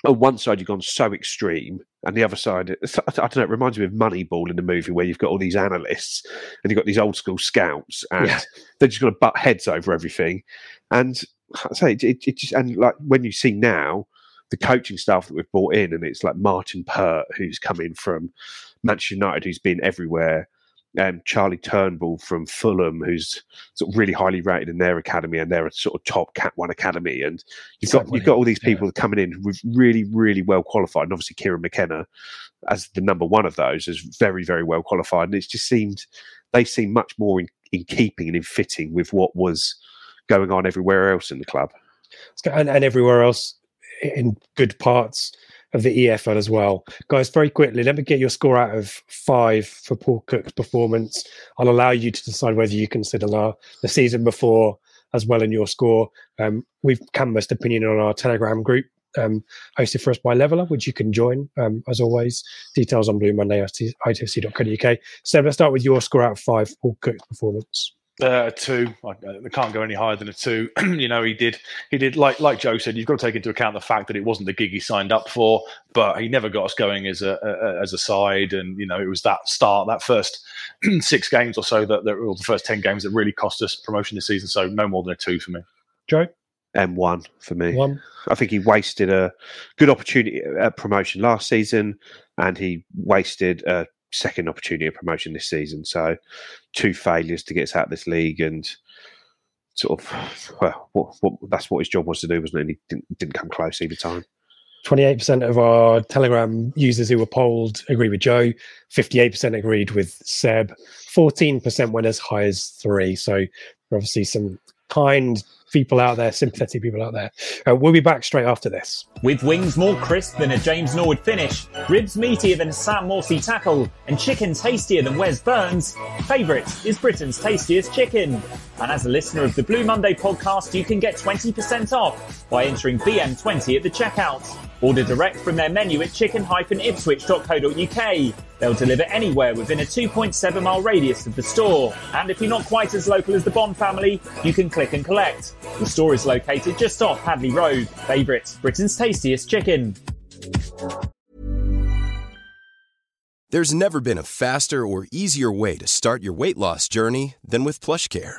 S4: on one side you've gone so extreme, and the other side, I don't know, it reminds me of Moneyball in the movie where you've got all these analysts and you've got these old school scouts, and yeah. they're just going to butt heads over everything. And I say it, it, just and like when you see now the coaching staff that we've brought in, and it's like Martin Pert who's coming from Manchester United, who's been everywhere um, Charlie Turnbull from Fulham, who's sort of really highly rated in their academy, and they're a sort of top Cat One academy. And you've got you've got all these people yeah. coming in with really, really well qualified, and obviously Kieran McKenna as the number one of those is very, very well qualified. And it's just seemed they seem much more in, in keeping and in fitting with what was going on everywhere else in the club,
S3: and, and everywhere else in good parts of the EFL as well. Guys, very quickly, let me get your score out of five for Paul Cook's performance. I'll allow you to decide whether you consider the, the season before as well in your score. Um, we've canvassed opinion on our Telegram group, um, hosted for us by Leveler, which you can join um, as always. Details on Blue Monday, itfc.co.uk. So let's start with your score out of five, Paul Cook's performance.
S5: Uh, two. I, I, can't go any higher than a two. you know, he did. He did. Like like Joe said, you've got to take into account the fact that it wasn't the gig he signed up for, but he never got us going as a, a as a side, and you know, it was that start, that first six games or so that, that or the first ten games that really cost us promotion this season. So no more than a two for me.
S3: Joe.
S4: M one for me.
S3: One.
S4: I think he wasted a good opportunity at promotion last season, and he wasted a second opportunity of promotion this season. So two failures to get us out of this league and sort of well, what, what, that's what his job was to do, wasn't it? And he didn't, didn't come close either time.
S3: 28% of our Telegram users who were polled agree with Joe. 58% agreed with Seb. 14% went as high as three. So obviously some kind people out there, sympathetic people out there. Uh, we'll be back straight after this.
S2: With wings more crisp than a James Norwood finish, ribs meatier than a Sam Morsy tackle, and chicken tastier than Wes Burns, favourite is Britain's tastiest chicken. And as a listener of the Blue Monday podcast, you can get 20% off by entering BM20 at the checkout. Order direct from their menu at chicken-ipswich.co.uk. They'll deliver anywhere within a 2.7 mile radius of the store. And if you're not quite as local as the Bond family, you can click and collect. The store is located just off Hadleigh Road. Favourite, Britain's tastiest chicken.
S1: There's never been a faster or easier way to start your weight loss journey than with PlushCare.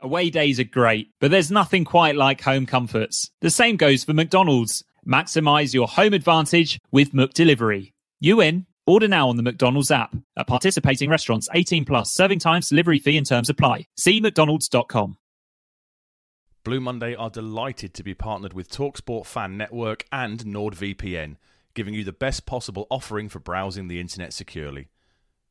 S2: Away days are great, but there's nothing quite like home comforts. The same goes for McDonald's. Maximize your home advantage with McDelivery. You in? Order now on the McDonald's app. At participating restaurants, 18 plus, serving times, delivery fee and terms apply. See McDonald's.com.
S6: Blue Monday are delighted to be partnered with Talksport Fan Network and NordVPN, giving you the best possible offering for browsing the internet securely.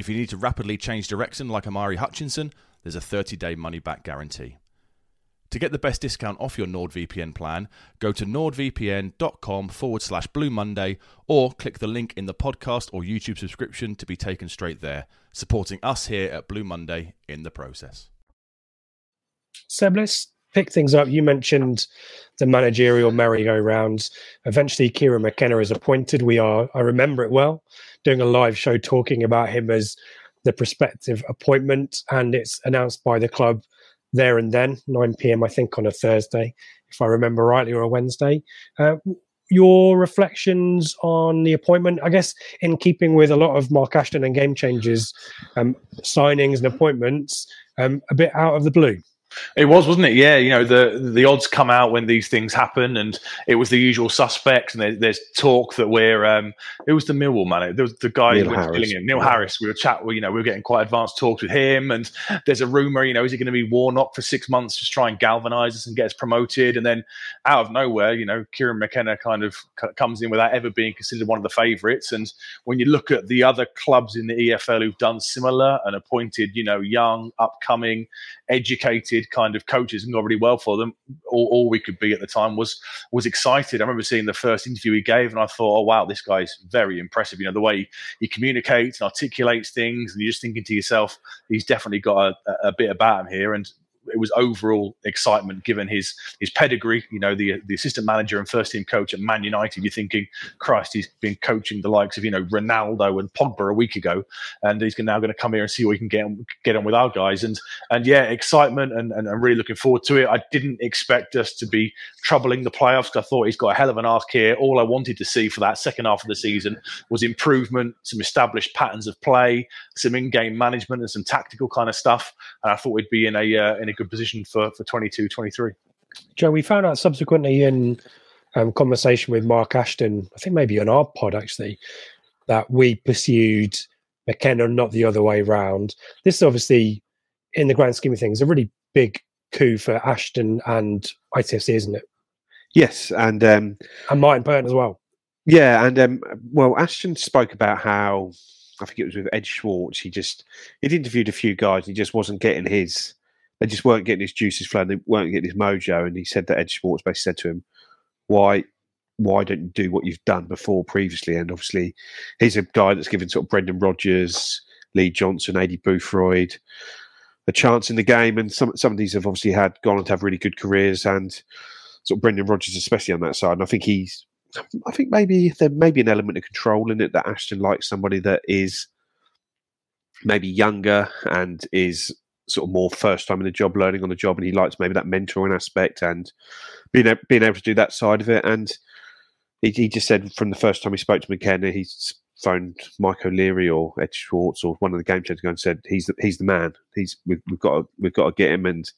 S6: If you need to rapidly change direction like Omari Hutchinson, there's a 30 day money back guarantee. To get the best discount off your NordVPN plan, go to nordvpn.com forward slash Blue Monday or click the link in the podcast or YouTube subscription to be taken straight there, supporting us here at Blue Monday in the process.
S3: Seb, let's pick things up. You mentioned the managerial merry-go-rounds. Eventually, Kieran McKenna is appointed. We are, I remember it well, doing a live show talking about him as the prospective appointment, and it's announced by the club there and then, 9 p.m. I think on a Thursday, if I remember rightly, or a Wednesday. Uh, your reflections on the appointment, I guess, in keeping with a lot of Mark Ashton and game changers um, signings and appointments, um, a bit out of the blue.
S5: It was, wasn't it? Yeah, you know the the odds come out when these things happen, and it was the usual suspects. And there, there's talk that we're um, it was the Millwall man. There was the guy
S4: Neil
S5: who was killing him, Neil
S4: Yeah.
S5: Harris. We were chat, you know, we were getting quite advanced talks with him, and there's a rumor, you know, is he going to be Warnock for six months, just try and galvanise us and get us promoted? And then out of nowhere, you know, Kieran McKenna kind of comes in without ever being considered one of the favourites. And when you look at the other clubs in the EFL who've done similar and appointed, you know, young, upcoming, educated kind of coaches and got really well for them. All, all we could be at the time was was excited. I remember seeing the first interview he gave, and I thought, oh wow, this guy's very impressive. You know, the way he communicates and articulates things, and you're just thinking to yourself, he's definitely got a, a bit about him here. And it was overall excitement given his his pedigree. You know, the the assistant manager and first team coach at Man United. You're thinking, Christ, he's been coaching the likes of you know Ronaldo and Pogba a week ago, and he's now going to come here and see what he can get on, get on with our guys. And and yeah, excitement and, and I'm really looking forward to it. I didn't expect us to be troubling the playoffs. I thought he's got a hell of an ask here. All I wanted to see for that second half of the season was improvement, some established patterns of play, some in-game management, and some tactical kind of stuff. And I thought we'd be in a uh, in a good position for for 22, 23.
S3: Joe, we found out subsequently in um, conversation with Mark Ashton, I think maybe on our pod actually, that we pursued McKenna, not the other way round. This is obviously, in the grand scheme of things, a really big coup for Ashton and ITFC, isn't it?
S4: Yes, and um,
S3: And Martin Pert as well.
S4: Yeah, and um, well, Ashton spoke about how I think it was with Ed Schwartz. He just he'd interviewed a few guys. He just wasn't getting his. They just weren't getting his juices flowing. They weren't getting his mojo. And he said that Ed Schwartz basically said to him, "Why, why don't you do what you've done before previously? And obviously, he's a guy that's given sort of Brendan Rodgers, Lee Johnson, Aidy Boothroyd a chance in the game. And some some of these have obviously had gone on to have really good careers, and sort of Brendan Rodgers, especially on that side. And I think he's, I think maybe there may be an element of control in it that Ashton likes somebody that is maybe younger and is sort of more first time in the job, learning on the job, and he likes maybe that mentoring aspect and being being able to do that side of it. And he, he just said from the first time he spoke to McKenna, he's phoned Mike O'Leary or Ed Schwartz or one of the game changers and said he's the, he's the man. He's we've, we've got to, we've got to get him and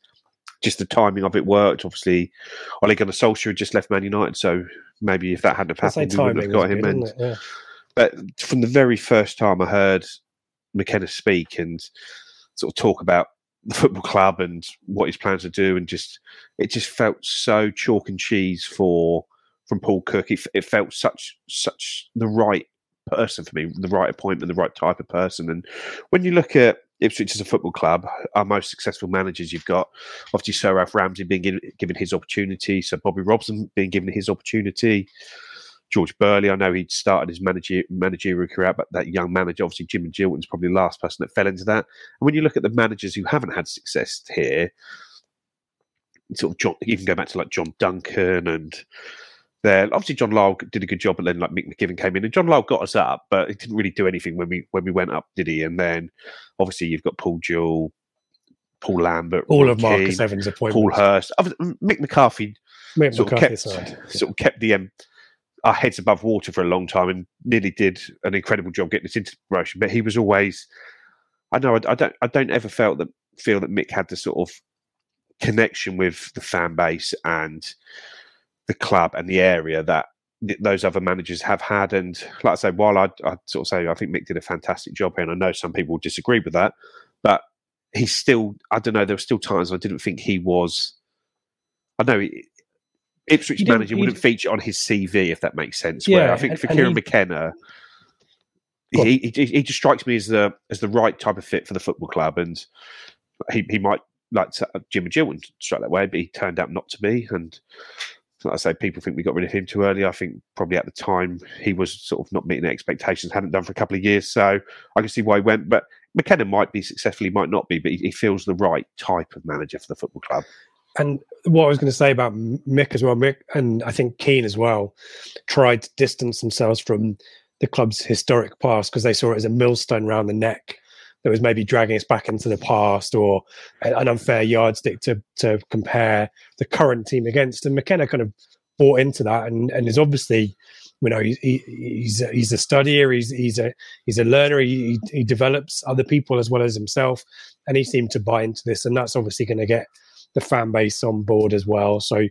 S4: just the timing of it worked. Obviously, Ole Gunnar Solskjaer had just left Man United, so maybe if that hadn't have happened, we wouldn't have got him. Good, and yeah. but from the very first time I heard McKenna speak and sort of talk about the football club and what he's plans to do, and just it just felt so chalk and cheese for from Paul Cook. It, it felt such such the right person for me, the right appointment, the right type of person. And when you look at Ipswich as a football club, our most successful managers, you've got obviously Sir Alf Ramsey being given his opportunity, so Bobby Robson being given his opportunity. George Burley, I know he'd started his manager, managerial career, out, but that young manager, obviously Jim Magilton's probably the last person that fell into that. And when you look at the managers who haven't had success here, sort of John, you can go back to like John Duncan and there. Obviously, John Lyall did a good job, but then like Mick McGiven came in, and John Lyall got us up, but he didn't really do anything when we when we went up, did he? And then obviously you've got Paul Jewell, Paul Lambert,
S3: all of Marcus Keane, Evans' appointments,
S4: Paul Hurst, Mick McCarthy,
S3: Mick
S4: sort,
S3: McCarthy
S4: of kept, sort of kept the um, our heads above water for a long time, and nearly did an incredible job getting us into promotion. But he was always, I know, I, I don't, I don't ever felt that feel that Mick had the sort of connection with the fan base and the club and the area that th- those other managers have had. And like I say, while I'd, I'd, sort of say I think Mick did a fantastic job here, and I know some people disagree with that, but he's still, I don't know, there were still times I didn't think he was, I know, Ipswich manager wouldn't feature on his CV, if that makes sense. Yeah, Where I think for Kieran he, McKenna, he, he, he just strikes me as the as the right type of fit for the football club, and he, he might like to, uh, Jim and Jill strike that way, but he turned out not to be. And like I say, people think we got rid of him too early. I think probably at the time he was sort of not meeting expectations, hadn't done for a couple of years. So I can see why he went. But McKenna might be successful, he might not be, but he, he feels the right type of manager for the football club.
S3: And what I was going to say about Mick as well, Mick, and I think Keane as well, tried to distance themselves from the club's historic past because they saw it as a millstone around the neck that was maybe dragging us back into the past or an unfair yardstick to to compare the current team against. And McKenna kind of bought into that and, and is obviously, you know, he, he's a, he's a studier, he's he's a he's a learner, he, he develops other people as well as himself, and he seemed to buy into this, and that's obviously going to get the fan base on board as well. So I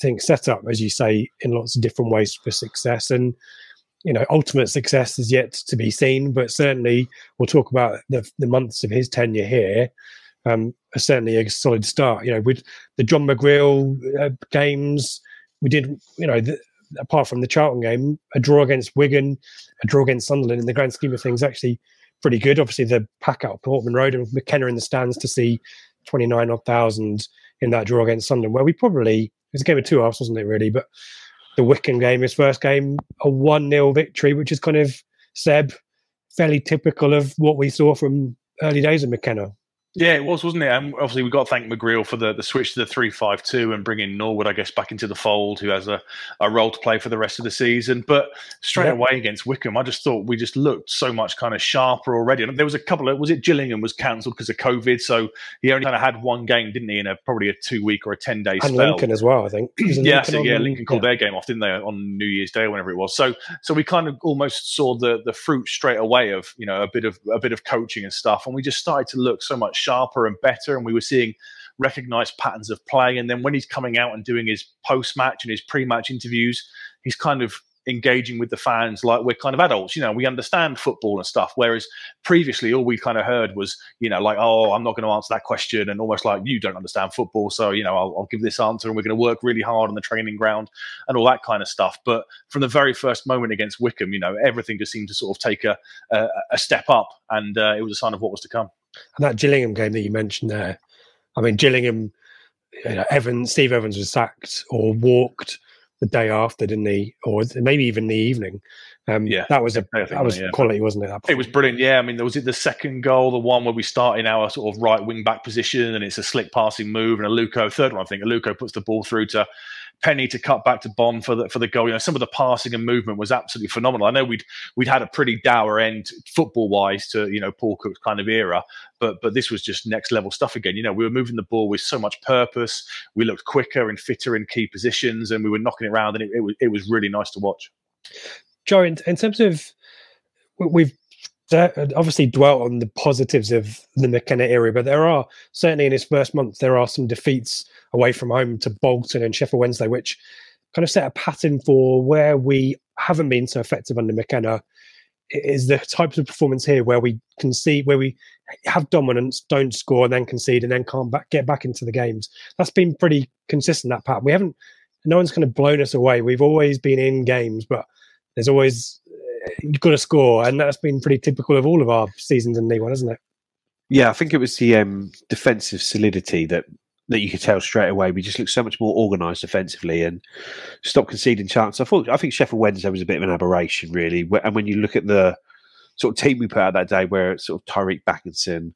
S3: think set up, as you say, in lots of different ways for success and you know, ultimate success is yet to be seen, but certainly we'll talk about the, the months of his tenure here. Um, certainly a solid start. You know, with the John McGreal uh, games, we did, you know, the, apart from the Charlton game, a draw against Wigan, a draw against Sunderland in the grand scheme of things, actually pretty good. Obviously, the pack out Portman Road and McKenna in the stands to see 29 odd thousand in that draw against Sunderland, where we probably, it was a game of two halves, wasn't it, really? But the Wycombe game, his first game, a 1 0 victory, which is kind of Seb, fairly typical of what we saw from early days of McKenna.
S5: Yeah, it was, wasn't it? And obviously, we've got to thank McGreal for the, the switch to the 3 5 2 and bringing Norwood, I guess, back into the fold, who has a, a role to play for the rest of the season. But straight yeah. away against Wycombe, I just thought we just looked so much kind of sharper already. And there was a couple of, was it Gillingham was cancelled because of COVID? So he only kind of had one game, didn't he, in a probably a two week or a 10 day spell.
S3: And Lincoln as well, I think.
S5: yeah, Lincoln so, yeah, Lincoln called yeah. their game off, didn't they, on New Year's Day or whenever it was. So so we kind of almost saw the the fruit straight away of, you know, a bit of a bit of coaching and stuff. And we just started to look so much sharper and better and we were seeing recognized patterns of play. And then when he's coming out and doing his post match and his pre match interviews, he's kind of engaging with the fans like we're kind of adults. You know we understand football and stuff whereas previously all we kind of heard was you know like oh i'm not going to answer that question and almost like you don't understand football so you know i'll, I'll give this answer and we're going to work really hard on the training ground and all that kind of stuff. But from the very first moment against Wycombe you know everything just seemed to sort of take a, a, a step up and uh, it was a sign of what was to come
S3: and that Gillingham game that you mentioned there, I mean, Gillingham, you know, Evans, Steve Evans was sacked or walked the day after, didn't he? Or maybe even the evening. Um,
S5: Yeah,
S3: that was a that was
S5: yeah.
S3: quality, wasn't it? that
S5: It was brilliant. Yeah, I mean, there was it the second goal, the one where we start in our sort of right wing back position, and it's a slick passing move, and Aluko third one. I think Aluko puts the ball through to Penney to cut back to Bonne for the for the goal. You know, some of the passing and movement was absolutely phenomenal. I know we'd we'd had a pretty dour end football wise to you know Paul Cook's kind of era, but but this was just next level stuff again. You know, we were moving the ball with so much purpose. We looked quicker and fitter in key positions, and we were knocking it around, and it, it was it was really nice to watch.
S3: Joe, in, in terms of we- we've obviously dwelt on the positives of the McKenna area, but there are certainly in his first month there are some defeats away from home to Bolton and Sheffield Wednesday, which kind of set a pattern for where we haven't been so effective under McKenna. Is the types of performance here where we concede, where we have dominance, don't score, and then concede, and then can't back, get back into the games. That's been pretty consistent. That pattern. We haven't. No one's kind of blown us away. We've always been in games, but there's always you've got to score, and that's been pretty typical of all of our seasons in League One, hasn't it?
S4: Yeah, I think it was the um, defensive solidity that that you could tell straight away. We just looked so much more organised defensively and stopped conceding chances. I thought I think Sheffield Wednesday was a bit of an aberration, really. And when you look at the sort of team we put out that day, where it's sort of Tyreeq Bakinson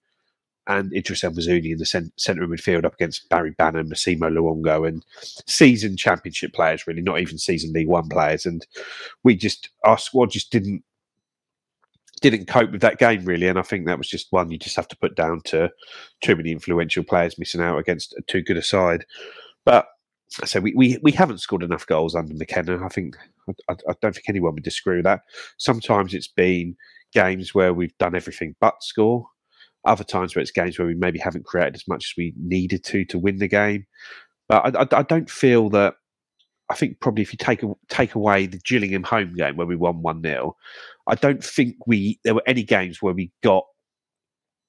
S4: and Idris El Mazouni in the cen- centre of midfield up against Barry Bannon, Massimo Luongo, and seasoned Championship players, really, not even seasoned League One players. And we just our squad just didn't didn't cope with that game really, and I think that was just one you just have to put down to too many influential players missing out against a too good a side. But so we, we, we haven't scored enough goals under McKenna. I think I I don't think anyone would disagree with that. Sometimes it's been games where we've done everything but score. Other times where it's games where we maybe haven't created as much as we needed to to win the game. But I, I, I don't feel that. I think probably if you take take away the Gillingham home game where we won one 0 I don't think we there were any games where we got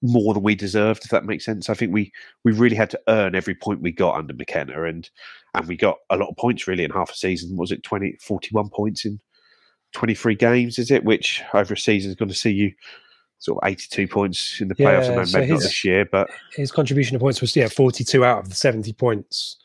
S4: more than we deserved. If that makes sense, I think we we really had to earn every point we got under McKenna, and and we got a lot of points really in half a season. Was it 20, 41 points in twenty three games? Is it which over a season is going to see you sort of eighty two points in the playoffs?
S3: Yeah, so
S4: maybe not this year, but
S3: His contribution to points was yeah, forty-two out of the seventy points.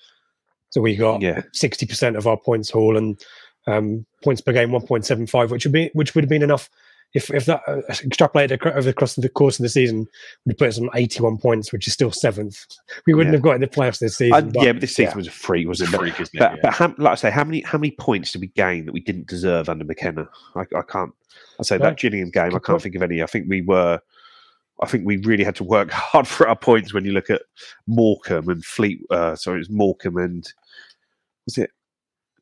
S3: So we got
S4: Yeah.
S3: sixty percent of our points haul and um, points per game one point seven five, which would be which would have been enough if if that uh, extrapolated acro- over across the course of the season would put us on eighty-one points, which is still seventh. We wouldn't
S4: Yeah.
S3: have got in the playoffs this season.
S4: I,
S3: but,
S4: yeah, but this season
S3: yeah.
S4: was a freak, wasn't it? But-
S5: freak, isn't it?
S4: But,
S5: Yeah.
S4: but how, like I say, how many how many points did we gain that we didn't deserve under McKenna? I, I can't. I say
S3: No.
S4: that Gillingham game. I can't
S3: point.
S4: think of any. I think we were. I think we really had to work hard for our points when you look at Morecambe and Fleet. Uh, sorry, it was Morecambe and was it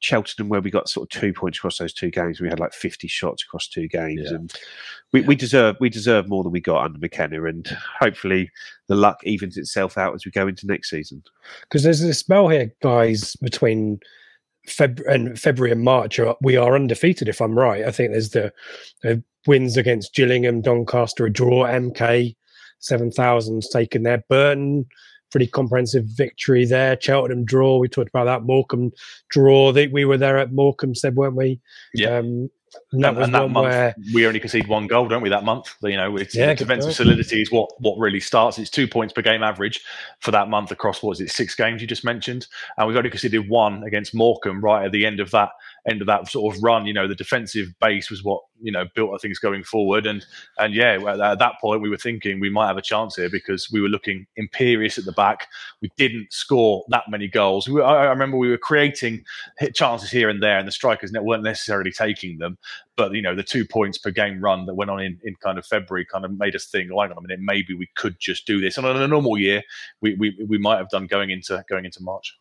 S4: Cheltenham where we got sort of two points across those two games. We had like fifty shots across two games,
S5: Yeah.
S4: and we, we deserve we deserve more than we got under McKenna. And hopefully, the luck evens itself out as we go into next season.
S3: because there's this spell here, guys, between Feb- and February and March. We are undefeated, if I'm right. I think there's the, the wins against Gillingham, Doncaster, a draw, MK, 7,000's taken there. Burton, pretty comprehensive victory there. Cheltenham draw, we talked about that. Morecambe draw. They, we were there at Morecambe, said, weren't we?
S5: Yeah.
S3: Um, and that
S5: and, and that month we only concede one goal, don't we? That month, you know, it's
S3: Yeah,
S5: defensive solidity is what what really starts. It's two points per game average for that month across what was it six games you just mentioned, and we've only conceded one against Morecambe right at the end of that end of that sort of run. You know, the defensive base was what you know built our things going forward, and and yeah, at that point we were thinking we might have a chance here because we were looking imperious at the back. We didn't score that many goals. We I remember we were creating hit chances here and there, and the strikers weren't necessarily taking them. But you know, the two points per game run that went on in, in kind of February kind of made us think, hang on a minute, maybe we could just do this. And on a normal year, we, we, we might have done going into going into March.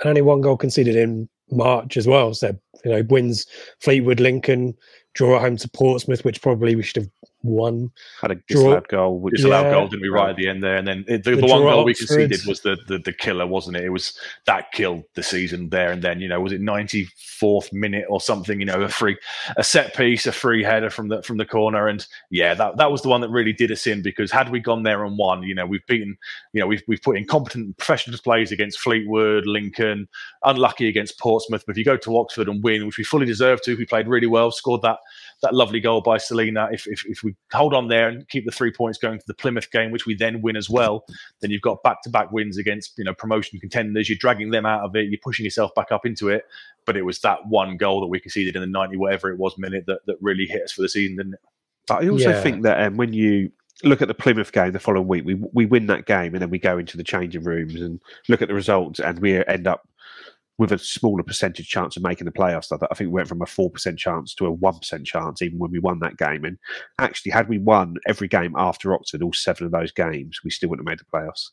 S3: and only one goal conceded in March as well. So you know, wins Fleetwood, Lincoln, draw home to Portsmouth, which probably we should have won.
S4: Had a disallowed goal, which
S5: Disallowed
S3: Yeah.
S5: goal, didn't we, right at the end there? And then it, the,
S3: The
S5: the, one goal we conceded was the, the the killer, wasn't it? It was that killed the season there and then. You know, was it ninety fourth minute or something? You know, a free, a set piece, a free header from the from the corner, and yeah, that that was the one that really did us in because had we gone there and won, you know, we've beaten, you know, we've we've put in competent professional displays against Fleetwood, Lincoln, unlucky against Portsmouth. But if you go to Oxford and win, which we fully deserved to, we played really well, scored that that lovely goal by Celina. If, if, if we we hold on there and keep the three points going to the Plymouth game, which we then win as well, then you've got back to back wins against you know promotion contenders. You're dragging them out of it. You're pushing yourself back up into it. But it was that one goal that we conceded in the 90 whatever it was minute that, that really hit us for the season, didn't it?
S4: But I also
S3: Yeah.
S4: think that um, when you look at the Plymouth game the following week, we we win that game and then we go into the changing rooms and look at the results, and we end up with a smaller percentage chance of making the playoffs. I think we went from a four percent chance to a one percent chance even when we won that game. And actually, had we won every game after Oxford, all seven of those games, we still wouldn't have made the playoffs.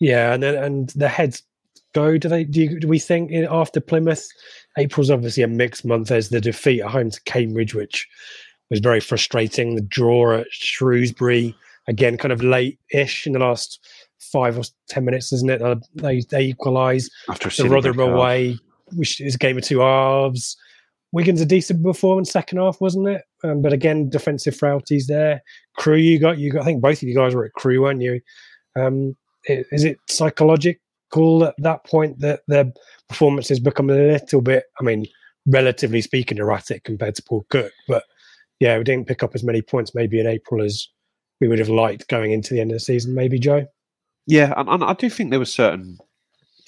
S3: Yeah, and then and the heads go. Do they? Do, you, do we think after Plymouth, April's obviously a mixed month. There's the defeat at home to Cambridge, which was very frustrating. The draw at Shrewsbury again, kind of late-ish in the last five or ten minutes, isn't it? Uh, They they equalise.
S4: After a
S3: The Rotherham away, which is a game of two halves. Wigan's a decent performance second half, wasn't it? Um, but again, defensive frailties there. Crewe, you got you got. I think both of you guys were at Crewe, weren't you? Um, is it psychological at that point that their performances become a little bit? I mean, relatively speaking, erratic compared to Paul Cook, but yeah, we didn't pick up as many points maybe in April as we would have liked going into the end of the season. Maybe Joe.
S4: Yeah, and, and I do think there were certain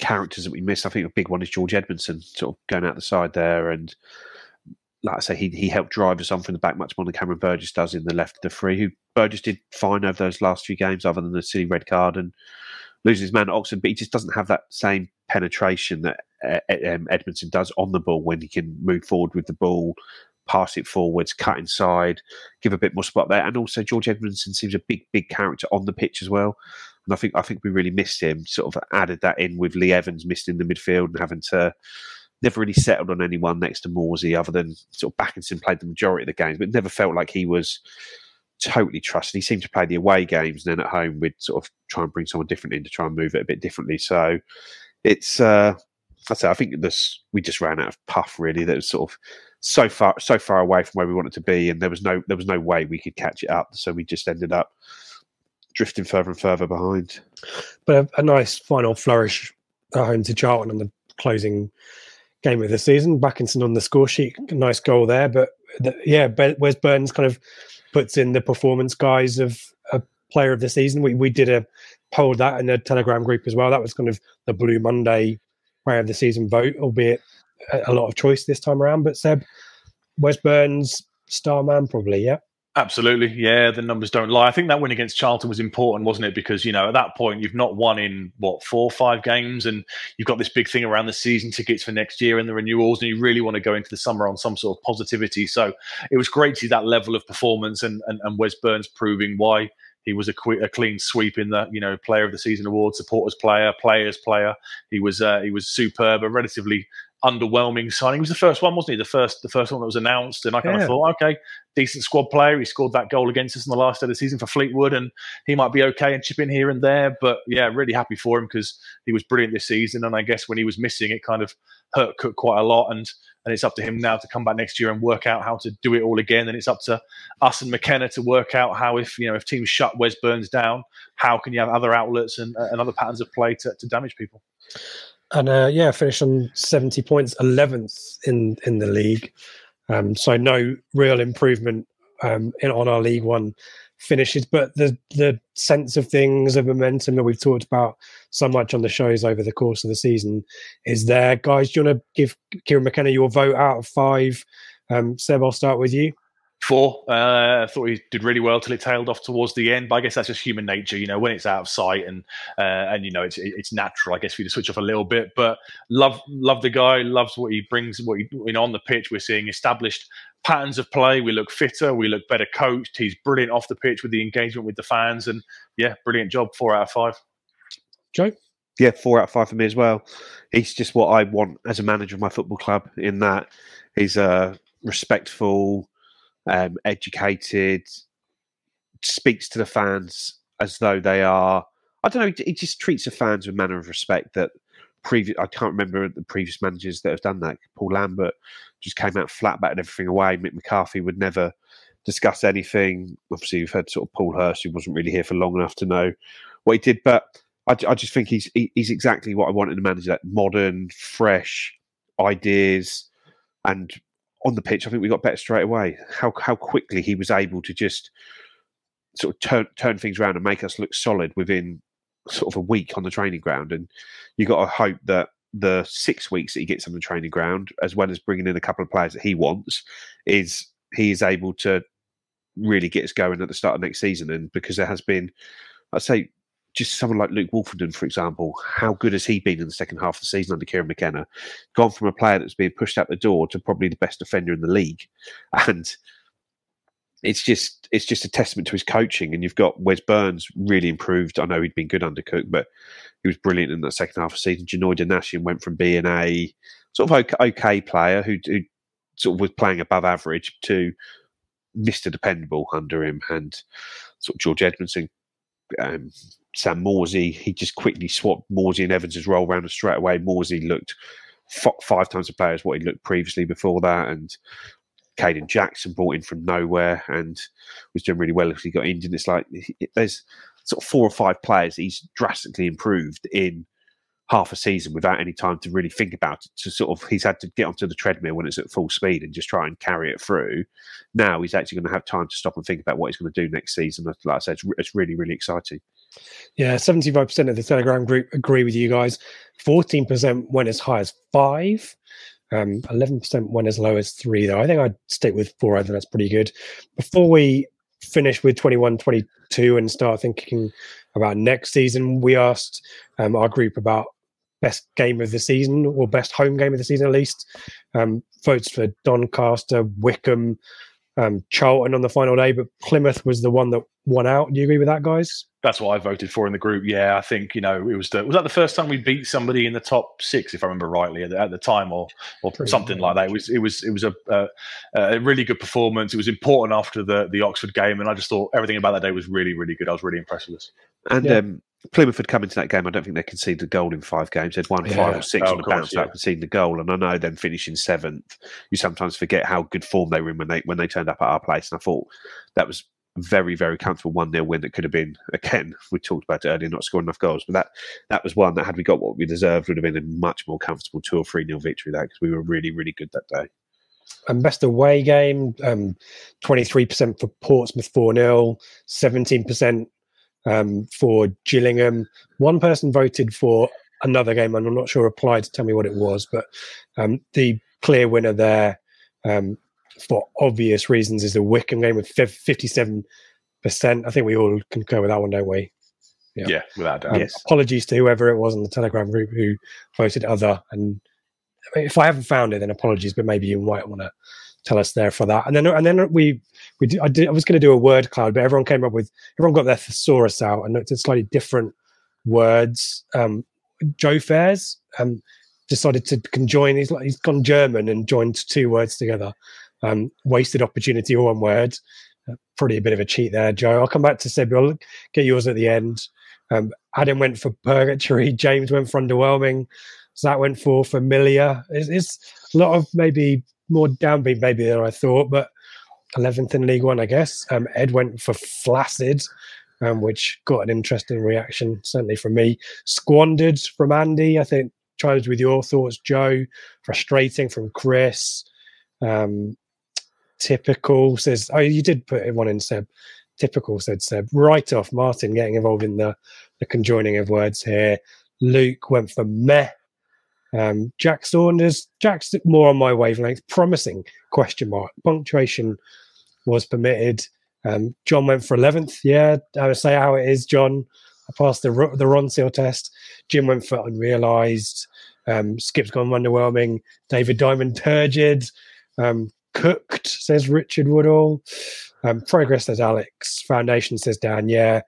S4: characters that we missed. I think a big one is George Edmundson, sort of going out the side there, and like I say, he he helped drive us on from the back much more than Cameron Burgess does in the left of the three. Who Burgess did fine over those last few games, other than the silly red card and losing his man at Oxford, but he just doesn't have that same penetration that um, Edmundson does on the ball when he can move forward with the ball. Pass it forwards, cut inside, give a bit more spot there, and also George Edmundson seems a big, big character on the pitch as well. And I think I think we really missed him. Sort of added that in with Lee Evans missed in the midfield and having to never really settled on anyone next to Morsy other than sort of Bakinson played the majority of the games, but never felt like he was totally trusted. He seemed to play the away games, and then at home we'd sort of try and bring someone different in to try and move it a bit differently. So it's uh I say I think this we just ran out of puff really. That was sort of so far so far away from where we wanted to be, and there was no there was no way we could catch it up. So we just ended up drifting further and further behind.
S3: but a, a nice final flourish at home to Charlton on the closing game of the season. Bakinson on the score sheet, nice goal there. But the, yeah, Wes Burns kind of puts in the performance guys of a player of the season. We we did a poll that in the Telegram group as well. That was kind of the Blue Monday player of the season vote, albeit a, a lot of choice this time around. But Seb, Wes Burns, star man, probably. Yeah.
S5: Absolutely, yeah. The numbers don't lie. I think that win against Charlton was important, wasn't it? Because you know at that point you've not won in what four, or five games, and you've got this big thing around the season tickets for next year and the renewals, and you really want to go into the summer on some sort of positivity. So it was great to see that level of performance, and and, and Wes Burns proving why he was a, que- a clean sweep in the you know Player of the Season award, supporters player, players player. He was uh, he was superb, a relatively underwhelming signing. He was the first one, wasn't he? The first the first one that was announced, and I kind
S3: Yeah.
S5: of thought, okay, decent squad player. He scored that goal against us in the last day of the season for Fleetwood, and he might be okay and chip in here and there. But yeah, really happy for him because he was brilliant this season. And I guess when he was missing, it kind of hurt Cook quite a lot. And and it's up to him now to come back next year and work out how to do it all again. And it's up to us and McKenna to work out how if you know if teams shut Wes Burns down, how can you have other outlets and, and other patterns of play to, to damage people.
S3: And uh, yeah, finished on seventy points, eleventh in in the league. Um, so no real improvement um, in on our League One finishes, but the the sense of things, of momentum that we've talked about so much on the shows over the course of the season is there. Guys, do you want to give Kieran McKenna your vote out of five? Um, Seb, I'll start with you.
S5: Four. Uh, I thought he did really well till it tailed off towards the end. But I guess that's just human nature, you know, when it's out of sight and uh, and you know it's it's natural, I guess, for you to switch off a little bit. But love love the guy, loves what he brings. What he you know on the pitch, we're seeing established patterns of play. We look fitter, we look better coached. He's brilliant off the pitch with the engagement with the fans, and yeah, brilliant job. Four out of five.
S3: Joe.
S4: Yeah, four out of five for me as well. He's just what I want as a manager of my football club. In that he's a respectful, um, educated, speaks to the fans as though they are. I don't know. He just treats the fans with a manner of respect that previous. I can't remember the previous managers that have done that. Paul Lambert just came out flat, batted everything away. Mick McCarthy would never discuss anything. Obviously, we've had sort of Paul Hurst, who wasn't really here for long enough to know what he did, but. I, I just think he's he, he's exactly what I want in a manager: that modern, fresh ideas, and on the pitch, I think we got better straight away. How how quickly he was able to just sort of turn turn things around and make us look solid within sort of a week on the training ground. And you got to hope that the six weeks that he gets on the training ground, as well as bringing in a couple of players that he wants, is he is able to really get us going at the start of next season. And because there has been, I'd say, just someone like Luke Woolfenden, for example, how good has he been in the second half of the season under Kieran McKenna? Gone from a player that's being pushed out the door to probably the best defender in the league, and it's just it's just a testament to his coaching. And you've got Wes Burns really improved. I know he'd been good under Cook, but he was brilliant in the second half of the season. Janoi Donacien went from being a sort of okay, okay player who, who sort of was playing above average to Mr. Dependable under him, and sort of George Edmundson um, Sam Morsy. He just quickly swapped Morsy and Evans' role around and straight away. Morsy looked five times the player as what he looked previously before that. And Kayden Jackson brought in from nowhere and was doing really well if he got injured. It's like there's sort of four or five players he's drastically improved in half a season without any time to really think about it. To sort of, he's had to get onto the treadmill when it's at full speed and just try and carry it through. Now he's actually going to have time to stop and think about what he's going to do next season. Like I said, it's really, really exciting.
S3: Yeah, 75% of the Telegram group agree with you guys. 14% went as high as five. Um, 11% went as low as three, though. I think I'd stick with four. I think that's pretty good. Before we finish with 21 22 and start thinking about next season, we asked um, our group about best game of the season or best home game of the season at least. Um, votes for Doncaster, Wycombe, um, Charlton on the final day, but Plymouth was the one that won out. Do you agree with that, guys?
S5: That's what I voted for in the group. Yeah, I think you know it was the was that the first time we beat somebody in the top six, if I remember rightly, at the, at the time, or or Pretty something like that. It was it was it was a, a, a really good performance. It was important after the the Oxford game, and I just thought everything about that day was really really good. I was really impressed with this.
S4: And yeah. um, Plymouth had come into that game. I don't think they conceded a goal in five games. They'd won yeah. five or six oh, on the bounce yeah. conceding the goal. And I know them finishing seventh, you sometimes forget how good form they were in when they when they turned up at our place. And I thought that was very, very comfortable 1 0 win that could have been, again, we talked about it earlier, not scoring enough goals, but that that was one that, had we got what we deserved, would have been a much more comfortable 2 or 3 0 victory there because we were really, really good that day.
S3: And best away game, um, 23% for Portsmouth 4 0, 17% um, for Gillingham. One person voted for another game, and I'm not sure applied to tell me what it was, but um, the clear winner there um, for obvious reasons is the Wycombe game with 57%. I think we all concur with that one, don't we?
S5: Yeah, yeah without doubt. Um,
S3: yes. Apologies to whoever it was in the Telegram group who voted other. And if I haven't found it, then apologies, but maybe you might want to tell us there for that. And then and then we we did, I, did, I was going to do a word cloud, but everyone came up with everyone got their thesaurus out and looked at slightly different words. Um, Joe Fairs um, decided to conjoin. He's like he's gone German and joined two words together. Um, wasted opportunity, all one word. Uh, probably a bit of a cheat there, Joe. I'll come back to Seb. I'll get yours at the end. Um, Adam went for purgatory. James went for underwhelming. Zach went for familiar. It's, it's a lot of maybe more downbeat maybe than I thought, but 11th in League One, I guess. Um, Ed went for flaccid, um, which got an interesting reaction, certainly from me. Squandered from Andy. I think chimes with your thoughts, Joe. Frustrating from Chris. Um, typical says, oh, you did put one in Seb. Typical said Seb. Right off, Martin getting involved in the, the conjoining of words here. Luke went for meh. Um, Jack Saunders, Jack's more on my wavelength. Promising question mark. Punctuation was permitted. Um, John went for eleventh. Yeah, I would say how it is, John. I passed the the Ronseal test. Jim went for unrealised. Um, Skip's gone underwhelming. David Diamond turgid. Um, cooked, says Richard Woodall. Um, progress, says Alex. Foundation, says Dan. Yeah.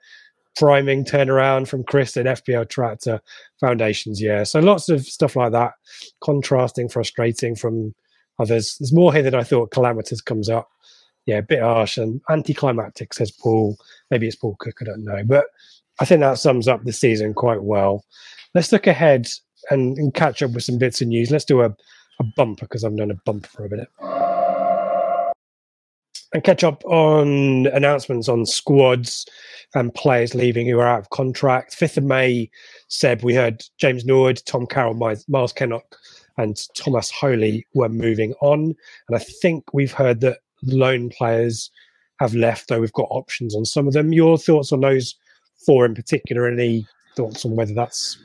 S3: Priming turnaround from Chris and FPL Tractor Foundations. Yeah. So lots of stuff like that. Contrasting, frustrating from others. There's more here than I thought. Calamitous comes up. Yeah, a bit harsh and anticlimactic, says Paul. Maybe it's Paul Cook, I don't know. But I think that sums up the season quite well. Let's look ahead and, and catch up with some bits of news. Let's do a, a bumper because I've done a bumper for a minute and catch up on announcements on squads and players leaving who are out of contract. 5th of May, Seb, we heard James Nord, Tom Carroll, Myles Kenlock and Thomas Holy were moving on. And I think we've heard that loan players have left, though we've got options on some of them. Your thoughts on those four in particular? Any thoughts on whether that's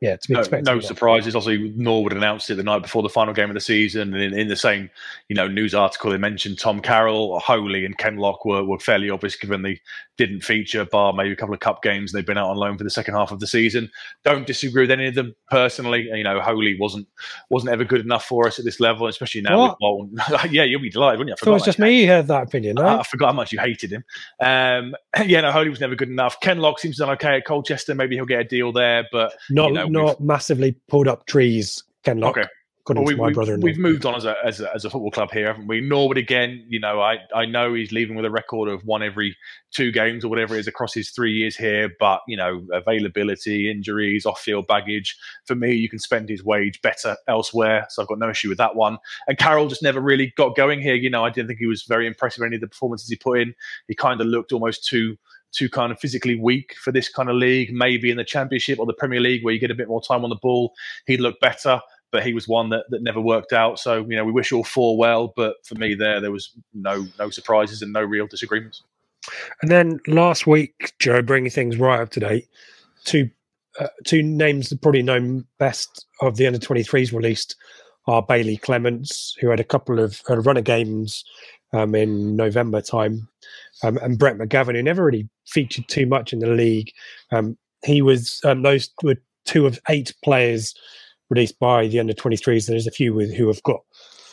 S3: yeah, to be
S5: no,
S3: expected.
S5: No surprises. Obviously, Norwood announced it the night before the final game of the season, and in, in, the same, you know, news article they mentioned Tom Carroll, Holy, and Kenlock were, were fairly obvious given they didn't feature, bar maybe a couple of cup games. They've been out on loan for the second half of the season. Don't disagree with any of them personally. You know, Holy wasn't wasn't ever good enough for us at this level, especially now Bolton. yeah, you'll be delighted, wouldn't you? I
S3: forgot it was just me who had that opinion.
S5: I, I, forgot how much you hated him. Um, yeah, no, Holy was never good enough. Ken Kenlock seems to done okay at Colchester. Maybe he'll get a deal there, but
S3: not
S5: you know,
S3: not massively pulled up trees. Kenlock.
S5: Okay. Well, we, my brother we've moved on as a, as a, as a football club here, haven't we? Norwood again, you know, I I know he's leaving with a record of one every two games or whatever it is across his three years here, but you know, availability, injuries, off field baggage. For me, you can spend his wage better elsewhere, so I've got no issue with that one. And Carroll just never really got going here. You know, I didn't think he was very impressive in any of the performances he put in. He kind of looked almost too too kind of physically weak for this kind of league. Maybe in the Championship or the Premier League, where you get a bit more time on the ball, he'd look better. But he was one that, that never worked out. So you know, we wish all four well. But for me, there there was no no surprises and no real disagreements.
S3: And then last week, Joe, bringing things right up to date, two uh, two names that probably known best of the under 23s released are Bailey Clements, who had a couple of uh, runner games um, in November time, um, and Brett McGavin, who never really featured too much in the league. Um, he was um, those were two of eight players released by the under 23s. There's a few with, who have got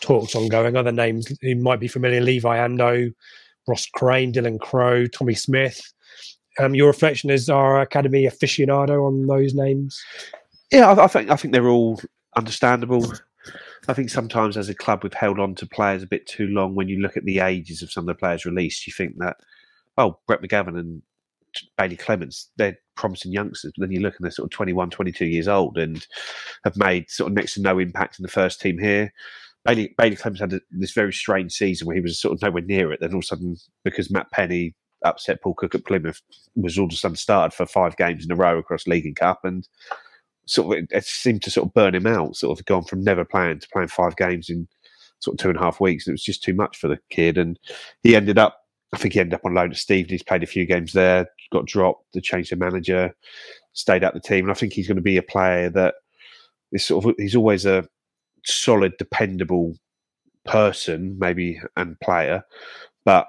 S3: talks ongoing. Other names who might be familiar: Levi Andoh, Ross Crane, Dylan Crow, Tommy Smith. Um, your reflection as our academy aficionado on those names?
S4: Yeah, I, I think I think they're all understandable. I think sometimes as a club we've held on to players a bit too long. When you look at the ages of some of the players released, you think that oh Brett McGavin and Bailey Clements, they're promising youngsters, but then you look and they're sort of 21, 22 years old and have made sort of next to no impact in the first team here. Bailey, Bailey Clements had a, this very strange season where he was sort of nowhere near it. Then all of a sudden, because Matt Penney upset Paul Cook at Plymouth, was all of a sudden started for five games in a row across League and Cup, and sort of it, seemed to sort of burn him out. Sort of gone from never playing to playing five games in sort of two and a half weeks. It was just too much for the kid, and he ended up. I think he ended up on loan at Steve. He's played a few games there, got dropped, they changed the manager, stayed at the team, and I think he's going to be a player that is sort of. He's always a solid, dependable person, maybe and player, but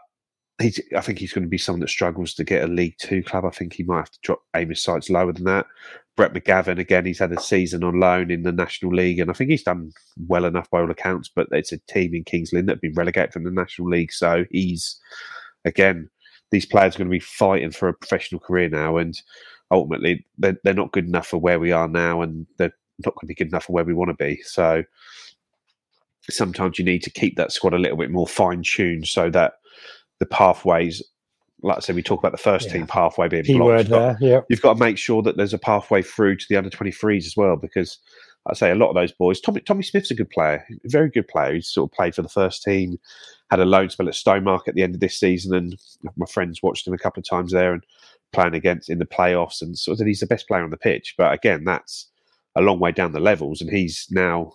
S4: he's, I think he's going to be someone that struggles to get a League Two club. I think he might have to drop aim his sights lower than that. Brett McGavin, again, he's had a season on loan in the National League, and I think he's done well enough by all accounts. But it's a team in Kings Lynn that have been relegated from the National League, so he's again these players are going to be fighting for a professional career now, and ultimately they're, they're not good enough for where we are now, and they're not going to be good enough for where we want to be. So sometimes you need to keep that squad a little bit more fine tuned so that the pathways like I said, we talk about the first yeah. team pathway being
S3: Keyword blocked. There, yeah.
S4: You've got to make sure that there's a pathway through to the under 23s as well, because I say a lot of those boys. Tommy Tommy Smith's a good player, very good player. He's sort of played for the first team, had a loan spell at Stowmarket at the end of this season, and my friends watched him a couple of times there and playing against in the playoffs, and sort of he's the best player on the pitch. But again, that's a long way down the levels, and he's now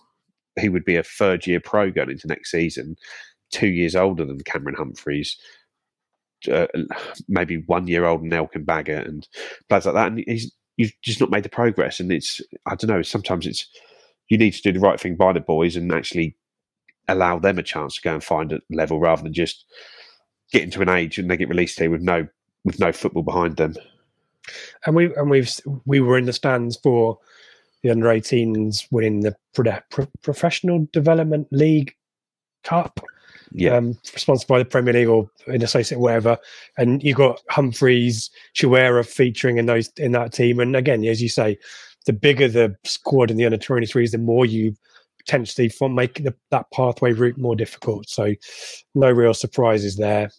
S4: he would be a third year pro going into next season, two years older than Cameron Humphreys uh, maybe one year old Nelson Baggott and players like that, and he's you've just not made the progress. And it's I don't know. Sometimes it's you need to do the right thing by the boys and actually allow them a chance to go and find a level rather than just getting to an age and they get released here with no with no football behind them.
S3: And we and we've we were in the stands for the under 18s winning the pro- professional development league cup
S4: yeah. Um,
S3: sponsored by the Premier League or in associate whatever. And you've got Humphreys, Chirewa featuring in those in that team. And again, as you say, the bigger the squad in the under 23s, the more you potentially from make the, that pathway route more difficult. So no real surprises there.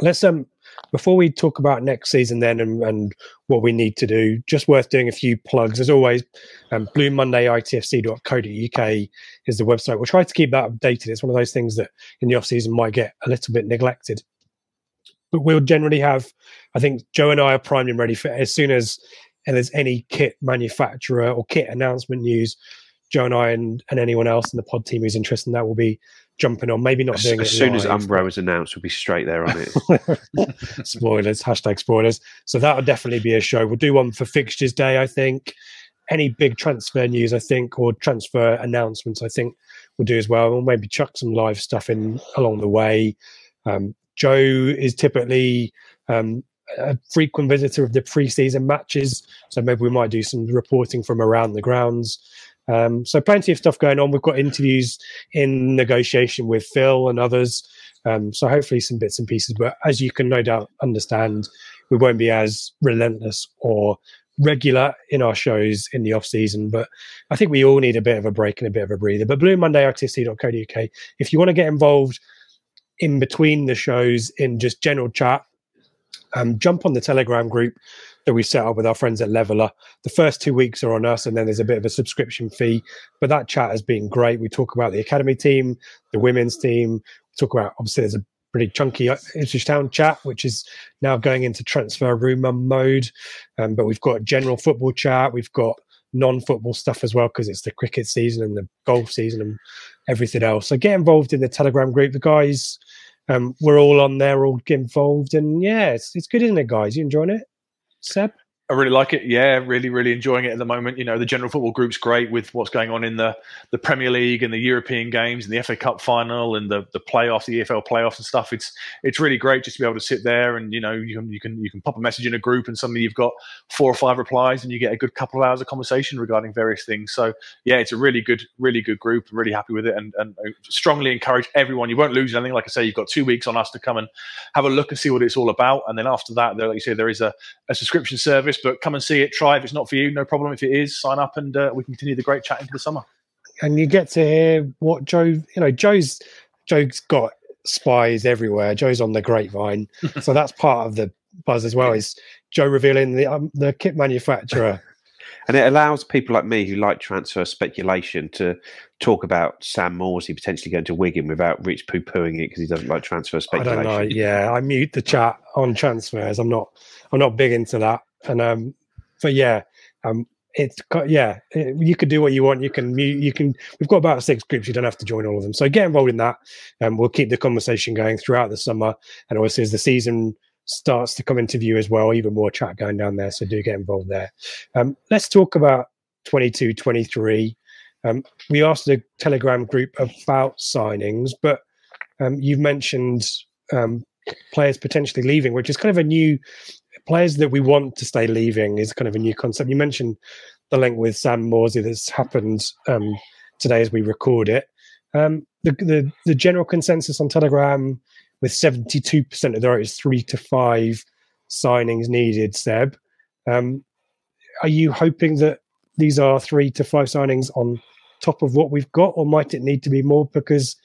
S3: Let's um before we talk about next season then and, and what we need to do, just worth doing a few plugs. As always, um, Blue Monday ITFC.co.uk is the website. We'll try to keep that updated. It's one of those things that in the off season might get a little bit neglected. But we'll generally have, I think Joe and I are primed and ready for as soon as and there's any kit manufacturer or kit announcement news, Joe and I and, and anyone else in the pod team who's interested in that will be jumping on. Maybe not
S4: As,
S3: doing
S4: as soon as
S3: live.
S4: Umbro is announced, we'll be straight there on it.
S3: spoilers, hashtag spoilers. So that'll definitely be a show. We'll do one for fixtures day, I think. Any big transfer news, I think, or transfer announcements, I think we'll do as well. We'll maybe chuck some live stuff in along the way. Um, Joe is typically um, a frequent visitor of the pre-season matches, so maybe we might do some reporting from around the grounds. Um, so plenty of stuff going on. We've got interviews in negotiation with Phil and others. Um, so hopefully some bits and pieces. But as you can no doubt understand, we won't be as relentless or regular in our shows in the off season. But I think we all need a bit of a break and a bit of a breather. But Blue Monday RTC.co.uk. If you want to get involved in between the shows in just general chat, um, jump on the Telegram group that we set up with our friends at Levellr. The first two weeks are on us, and then there's a bit of a subscription fee. But that chat has been great. We talk about the academy team, the women's team. We talk about obviously there's a pretty chunky Ipswich Town chat, which is now going into transfer rumor mode. Um, but we've got general football chat. We've got non-football stuff as well because it's the cricket season and the golf season and everything else. So get involved in the Telegram group. The guys, um, we're all on there, all involved, and yeah, it's it's good, isn't it, guys? You enjoying it, Seb?
S5: I really like it. Yeah, really, really enjoying it at the moment. You know, the general football group's great with what's going on in the, the Premier League and the European games and the FA Cup final and the, the playoffs, the EFL playoffs and stuff. It's it's really great just to be able to sit there and you know you can you can you can pop a message in a group and suddenly you've got four or five replies and you get a good couple of hours of conversation regarding various things. So yeah, it's a really good really good group. I'm really happy with it and and I strongly encourage everyone. You won't lose anything. Like I say, you've got two weeks on us to come and have a look and see what it's all about. And then after that, there, like you say, there is a, a subscription service but come and see it. Try if it's not for you, no problem. If it is, sign up and uh, we can continue the great chat into the summer.
S3: And you get to hear what Joe, you know, Joe's Joe's got spies everywhere. Joe's on the grapevine, so that's part of the buzz as well. Is Joe revealing the um, the kit manufacturer?
S4: and it allows people like me who like transfer speculation to talk about Sam Morsy potentially going to Wigan without Rich poo pooing it because he doesn't like transfer
S3: I
S4: speculation.
S3: don't know. Yeah, I mute the chat on transfers. I'm not. I'm not big into that. And um, but yeah, um, it's yeah. You can do what you want. You can mute. You can. We've got about six groups. You don't have to join all of them. So get involved in that, and we'll keep the conversation going throughout the summer. And obviously, as the season starts to come into view as well, even more chat going down there. So do get involved there. Um, let's talk about 22, 23. Um, we asked the Telegram group about signings, but um, you've mentioned um, players potentially leaving, which is kind of a new players that we want to stay leaving is kind of a new concept. You mentioned the link with Sam Morsy that's happened um, today as we record it. Um, the, the the general consensus on Telegram with seventy two percent of the vote is three to five signings needed. Seb, um, are you hoping that these are three to five signings on top of what we've got, or might it need to be more because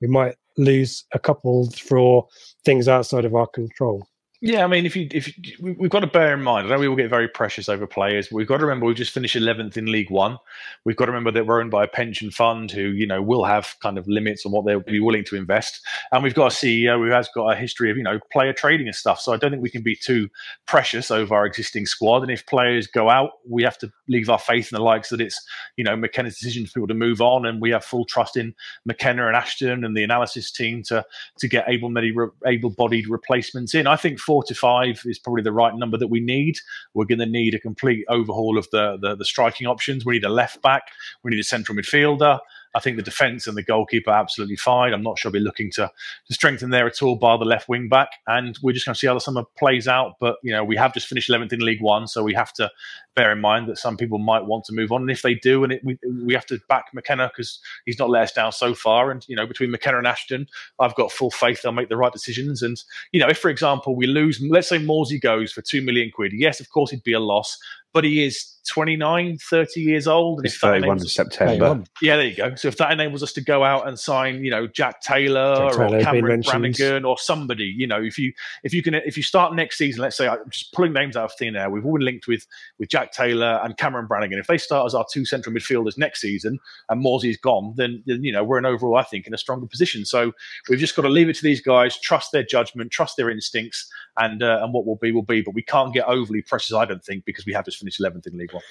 S3: we might lose a couple for things outside of our control?
S5: Yeah, I mean, if you if you, we- we've got to bear in mind, I know we will get very precious over players. But we've got to remember we've just finished eleventh in League One. We've got to remember that we're owned by a pension fund who, you know, will have kind of limits on what they'll be willing to invest, and we've got a CEO who has got a history of, you know, player trading and stuff. So I don't think we can be too precious over our existing squad. And if players go out, we have to leave our faith in the likes that it's, you know, McKenna's decision for people to move on, and we have full trust in McKenna and Ashton and the analysis team to to get able-bodied able-bodied replacements in. I think four to five is probably the right number that we need. We're going to need a complete overhaul of the, the the striking options. We need a left back. We need a central midfielder. I think the defence and the goalkeeper are absolutely fine. I'm not sure we're looking to, to strengthen there at all, bar the left wing back. And we're just going to see how the summer plays out. But, you know, we have just finished 11th in League One, so we have to bear in mind that some people might want to move on. And if they do, and it, we, we have to back McKenna because he's not let us down so far. And, you know, between McKenna and Ashton, I've got full faith they'll make the right decisions. And, you know, if, for example, we lose, let's say Morsy goes for 2 million quid, yes, of course, it'd be a loss. But he is 29, 30 years old. And
S4: It's
S5: if that
S4: 31
S5: enables
S4: of
S5: us-
S4: September.
S5: yeah, there you go. So if that enables us to go out and sign, you know, Jack Taylor
S3: Jack Taylor
S5: or Cameron. Brannagan or somebody, you know, if you if you can if you start next season, let's say I'm just pulling names out of thin air, we've all been linked with with Jack Taylor and Cameron Brannagan. If they start as our two central midfielders next season and Morsy's gone, then, then you know we're in overall, I think, in a stronger position. So we've just got to leave it to these guys, trust their judgment, trust their instincts, and uh, and what will be will be. But we can't get overly precious, I don't think, because we have just finished 11th in League One.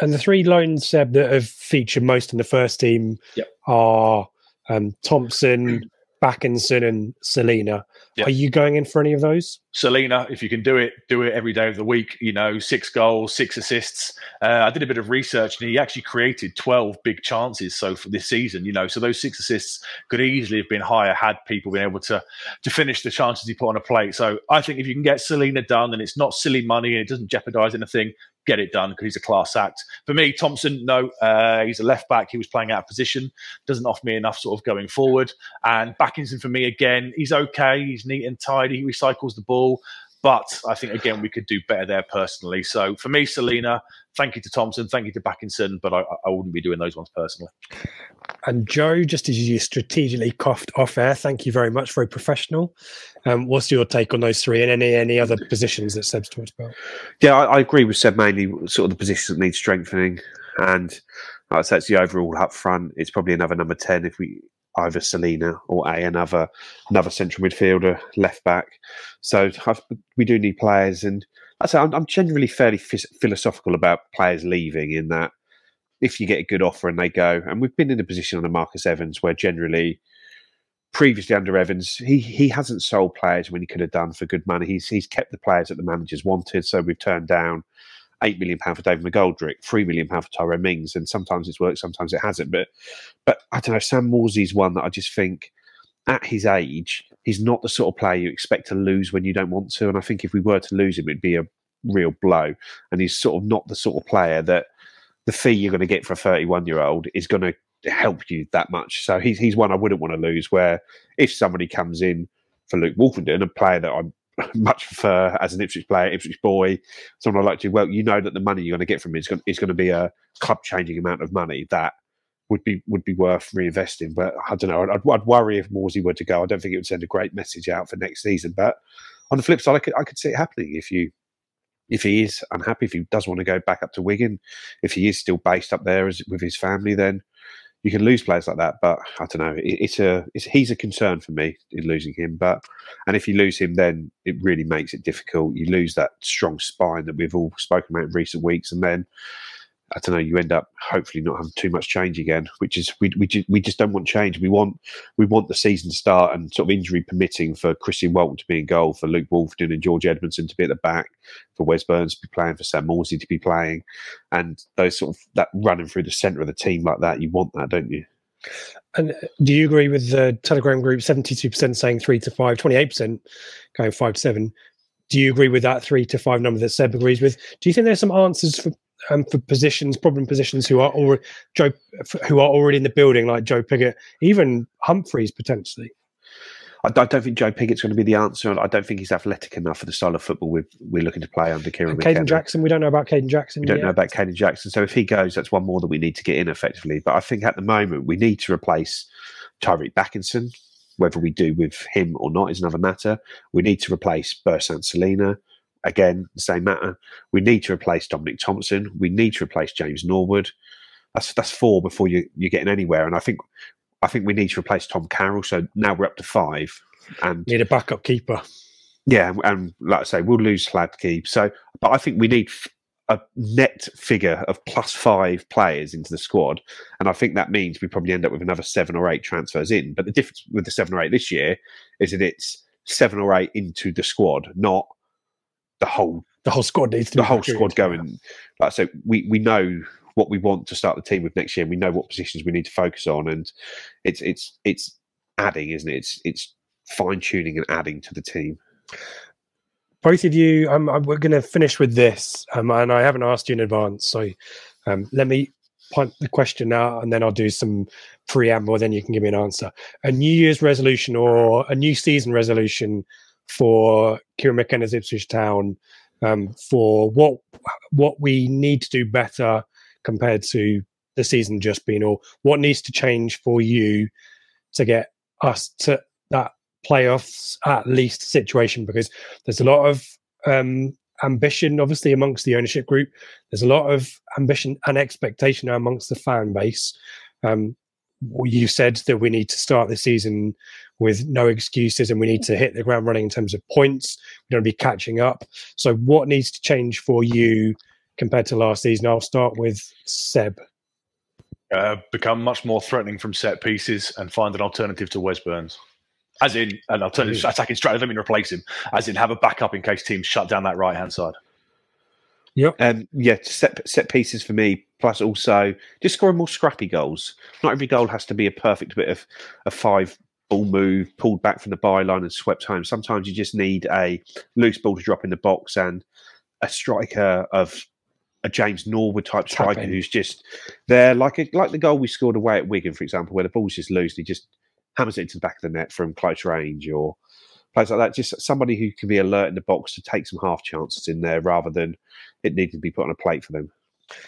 S3: And the three loans Seb that have featured most in the first team
S5: Yep.
S3: are um, Thompson, Bakinson, and Celina.
S5: Yep.
S3: Are you going in for any of those?
S5: Celina, if you can do it, do it every day of the week. You know, six goals, six assists. Uh, I did a bit of research, and he actually created twelve big chances. So for this season, you know, so those six assists could easily have been higher had people been able to to finish the chances he put on a plate. So I think if you can get Celina done, and it's not silly money, and it doesn't jeopardise anything, get it done because he's a class act. For me, Thompson, no, uh, he's a left back. He was playing out of position, doesn't offer me enough sort of going forward. And Bakinson for me again, he's okay. He's neat and tidy. He recycles the ball. But I think again we could do better there personally. So for me, Celina, thank you to Thompson, thank you to Bakinson, but I, I wouldn't be doing those ones personally.
S3: And Joe, just as you strategically coughed off air, thank you very much, very professional. Um, what's your take on those three and any any other positions that Seb's talked about?
S4: Yeah, I, I agree with Seb mainly sort of the positions that need strengthening. And like I said, it's the overall up front. It's probably another number 10 if we either Celina or A, another another central midfielder, left back. So I've, we do need players. And I say I'm, I'm generally fairly philosophical about players leaving in that if you get a good offer and they go, and we've been in a position on a Marcus Evans where generally previously under Evans, he he hasn't sold players when he could have done for good money. He's he's kept the players that the managers wanted. So we've turned down eight million pound for David McGoldrick, three million pound for Tyrone Mings, and sometimes it's worked, sometimes it hasn't. But but I don't know. Sam Morsy's one that I just think at his age, he's not the sort of player you expect to lose when you don't want to. And I think if we were to lose him, it'd be a real blow. And he's sort of not the sort of player that the fee you're going to get for a 31 year old is going to help you that much. So he's he's one I wouldn't want to lose. Where if somebody comes in for Luke Woolfenden, a player that I much prefer as an Ipswich player, Ipswich boy, someone I like to, well, you know that the money you're going to get from him is going, is going to be a club changing amount of money that would be would be worth reinvesting. But I don't know. I'd, I'd worry if Morsy were to go. I don't think it would send a great message out for next season. But on the flip side, I could I could see it happening if you if he is unhappy, if he does want to go back up to Wigan, if he is still based up there as, with his family, then you can lose players like that. But I don't know. It, it's a it's, he's a concern for me in losing him. But and if you lose him, then it really makes it difficult. You lose that strong spine that we've all spoken about in recent weeks, and then. I don't know. You end up hopefully not having too much change again, which is we we just, we just don't want change. We want we want the season to start and sort of injury permitting for Christian Walton to be in goal, for Luke Woolfenden and George Edmundson to be at the back, for Wes Burns to be playing, for Sam Morsy to be playing, and those sort of that running through the centre of the team like that. You want that, don't you?
S3: And uh, do you agree with the Telegram group? Seventy-two percent saying three to five, 28 percent going five to seven. Do you agree with that three to five number that Seb agrees with? Do you think there's some answers for um, for positions, problem positions who are already Joe, who are already in the building, like Joe Piggott, even Humphreys potentially?
S4: I don't, think Joe Piggott's going to be the answer. I don't think he's athletic enough for the style of football we're, we're looking to play under Kieran.
S3: Kayden Jackson, we don't know about Kayden Jackson.
S4: We don't
S3: yet.
S4: know about Kayden Jackson. So if he goes, that's one more that we need to get in effectively. But I think at the moment we need to replace Tyreeq Bakinson. Whether we do with him or not is another matter. We need to replace Bersant Celina. Again, the same matter. We need to replace Dominic Thompson. We need to replace James Norwood. That's that's four before you you're getting anywhere. And I think I think we need to replace Tom Carroll. So now we're up to five. And
S3: Need a backup keeper.
S4: yeah, and like I say, we'll lose Hladky. So, but I think we need a net figure of plus five players into the squad, and I think that means we probably end up with another seven or eight transfers in. But the difference with the seven or eight this year is that it's seven or eight into the squad, not the whole
S3: The whole squad needs to
S4: the
S3: be
S4: whole squad going. Like said, we we know what we want to start the team with next year. and We know what positions we need to focus on, and it's it's it's adding, isn't it? It's it's fine tuning and adding to the team.
S3: both of you, um, we're going to finish with this, um, and I haven't asked you in advance, so um, let me punt the question out, and then I'll do some preamble. Then you can give me an answer. A New Year's resolution or a new season resolution for Kieran McKenna's Ipswich Town um, for what what we need to do better compared to the season just been, or what needs to change for you to get us to that playoffs at least situation because there's a lot of um, ambition obviously amongst the ownership group. There's a lot of ambition and expectation amongst the fan base. Um, you said that we need to start the season with no excuses and we need to hit the ground running in terms of points we don't be catching up so what needs to change for you compared to last season? I'll start with Seb.
S5: Uh, become much more threatening from set pieces and find an alternative to Wes Burns. As in an alternative attacking strategy. Let me replace him. As in have a backup in case teams shut down that right hand side.
S3: Yep.
S4: Um, yeah, set set pieces for me. Plus, also just scoring more scrappy goals. Not every goal has to be a perfect bit of a five ball move, pulled back from the byline and swept home. Sometimes you just need a loose ball to drop in the box and a striker of a James Norwood type striker who's just there, like a, like the goal we scored away at Wigan, for example, where the ball's just loose. And he just hammers it into the back of the net from close range or plays like that. Just somebody who can be alert in the box to take some half chances in there rather than it needing to be put on a plate for them.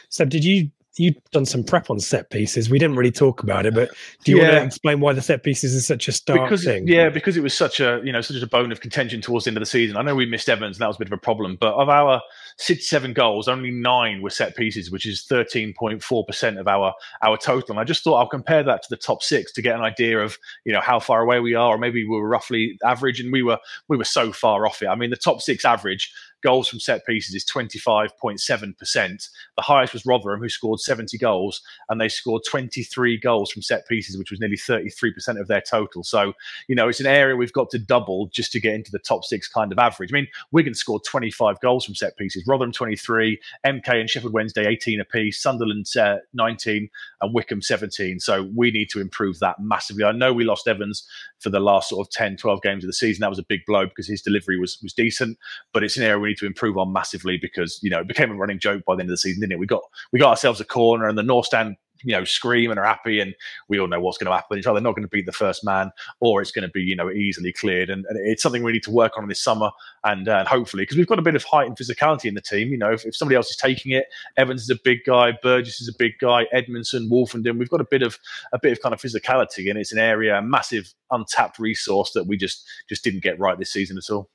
S3: Seb, did you you've done some prep on set pieces? We didn't really talk about it, but do you want to explain why the set pieces is such a stark
S5: because
S3: thing?
S5: yeah, because it was such a you know such a bone of contention towards the end of the season. I know we missed Evans, and that was a bit of a problem. But of our sixty-seven goals, only nine were set pieces, which is thirteen point four percent of our our total. And I just thought I'll compare that to the top six to get an idea of you know how far away we are, or maybe we were roughly average, and we were we were so far off it. I mean, the top six average goals from set pieces is 25.7%. The highest was Rotherham, who scored 70 goals, and they scored 23 goals from set pieces, which was nearly 33% of their total. So, you know, it's an area we've got to double just to get into the top six kind of average. I mean, Wigan scored 25 goals from set pieces, Rotherham 23, MK and Sheffield Wednesday 18 apiece, Sunderland uh, 19, and Wycombe 17. So we need to improve that massively. I know we lost Evans for the last sort of 10, 12 games of the season. That was a big blow because his delivery was was decent, but it's an area we need to improve on massively because you know it became a running joke by the end of the season, didn't it? We got we got ourselves a corner and the North Stand you know scream and are happy and we all know what's going to happen. It's either not going to be the first man or it's going to be you know easily cleared. And, and it's something we need to work on this summer and, uh, hopefully because we've got a bit of height and physicality in the team. You know if, if somebody else is taking it Evans is a big guy Burgess is a big guy Edmundson Woolfenden we've got a bit of a bit of kind of physicality and it's an area a massive untapped resource that we just just didn't get right this season at all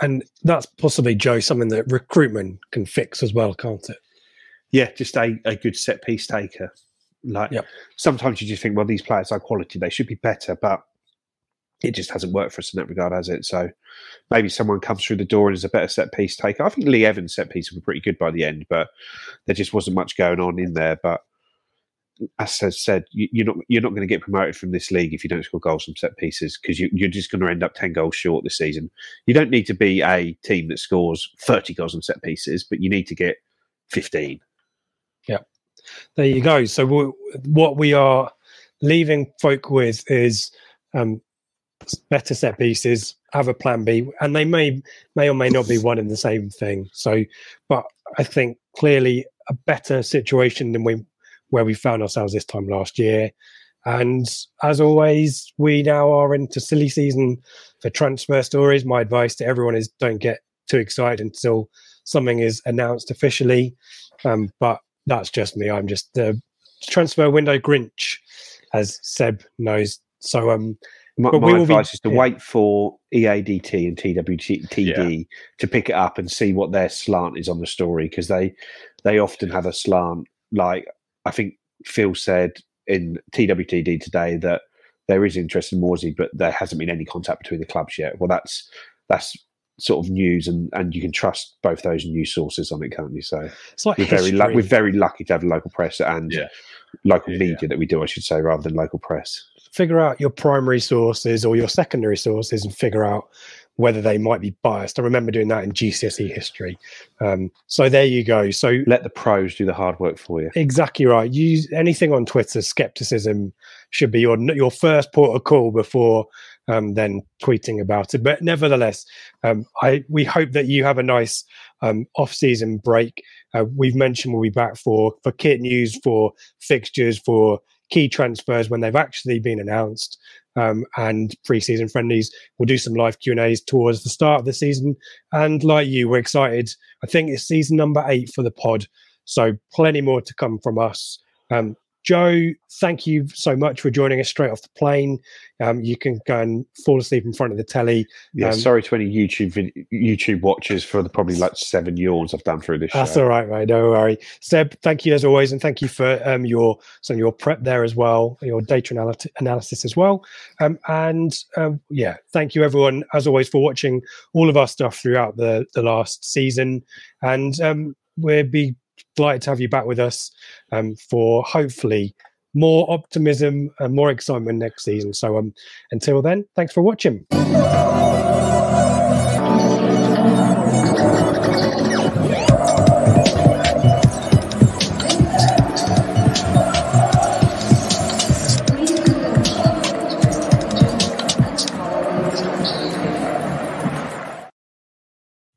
S3: And that's possibly Joe something that recruitment can fix as well, can't it?
S4: Yeah, just a, a good set piece taker. Like
S3: Yep.
S4: sometimes you just think, well, these players are quality; they should be better, but it just hasn't worked for us in that regard, has it? So maybe someone comes through the door and is a better set piece taker. I think Lee Evans' set piece were pretty good by the end, but there just wasn't much going on in there. But as I said, you, you're not you're not going to get promoted from this league if you don't score goals from set pieces because you, you're just going to end up ten goals short this season. You don't need to be a team that scores thirty goals from set pieces, but you need to get fifteen.
S3: Yeah, There you go. So we, what we are leaving folk with is um, better set pieces. Have a plan B, and they may may or may not be one and the same thing. So, but I think clearly a better situation than we where we found ourselves this time last year. And as always, we now are into silly season for transfer stories. My advice to everyone is don't get too excited until something is announced officially. Um, but that's just me. I'm just the transfer window Grinch, as Seb knows. So um,
S4: My,
S3: But
S4: my
S3: we will be-
S4: advice is to
S3: yeah.
S4: wait for EADT and TWTD to pick it up and see what their slant is on the story because they they often have a slant. Like I think Phil said in TWTD today that there is interest in Morsy, but there hasn't been any contact between the clubs yet. Well, that's that's sort of news, and and you can trust both those news sources on it, can't you? So
S3: it's like
S4: we're very lu- we're very lucky to have local press and
S5: Yeah.
S4: local
S5: Yeah,
S4: media that we do, I should say, rather than local press.
S3: figure out your primary sources or your secondary sources and figure out whether they might be biased. I remember doing that in GCSE history. Um, so there you go. So
S4: Let the pros do the hard work for you.
S3: exactly right. Use anything on Twitter. Skepticism should be your your first port of call before um, then tweeting about it. But nevertheless, um, I we hope that you have a nice um, off-season break. Uh, we've mentioned we'll be back for for kit news, for fixtures, for key transfers when they've actually been announced, um, and pre-season friendlies. We'll do some live Q and A's towards the start of the season. And like you, we're excited. I think it's season number eight for the pod, so plenty more to come from us. Um, Joe, thank you so much for joining us straight off the plane. Um, you can go and fall asleep in front of the telly.
S4: Yeah,
S3: Um,
S4: sorry to any YouTube vid- YouTube watchers for the probably like seven yawns I've done through this
S3: That's
S4: show.
S3: all right, mate. Don't worry. Seb, thank you as always, and thank you for um, your some of your prep there as well, your data analyt- analysis as well. Um, and um, yeah, thank you everyone as always for watching all of our stuff throughout the the last season. And um, we'll be delighted to have you back with us um, for hopefully more optimism and more excitement next season. So um, until then, thanks for watching.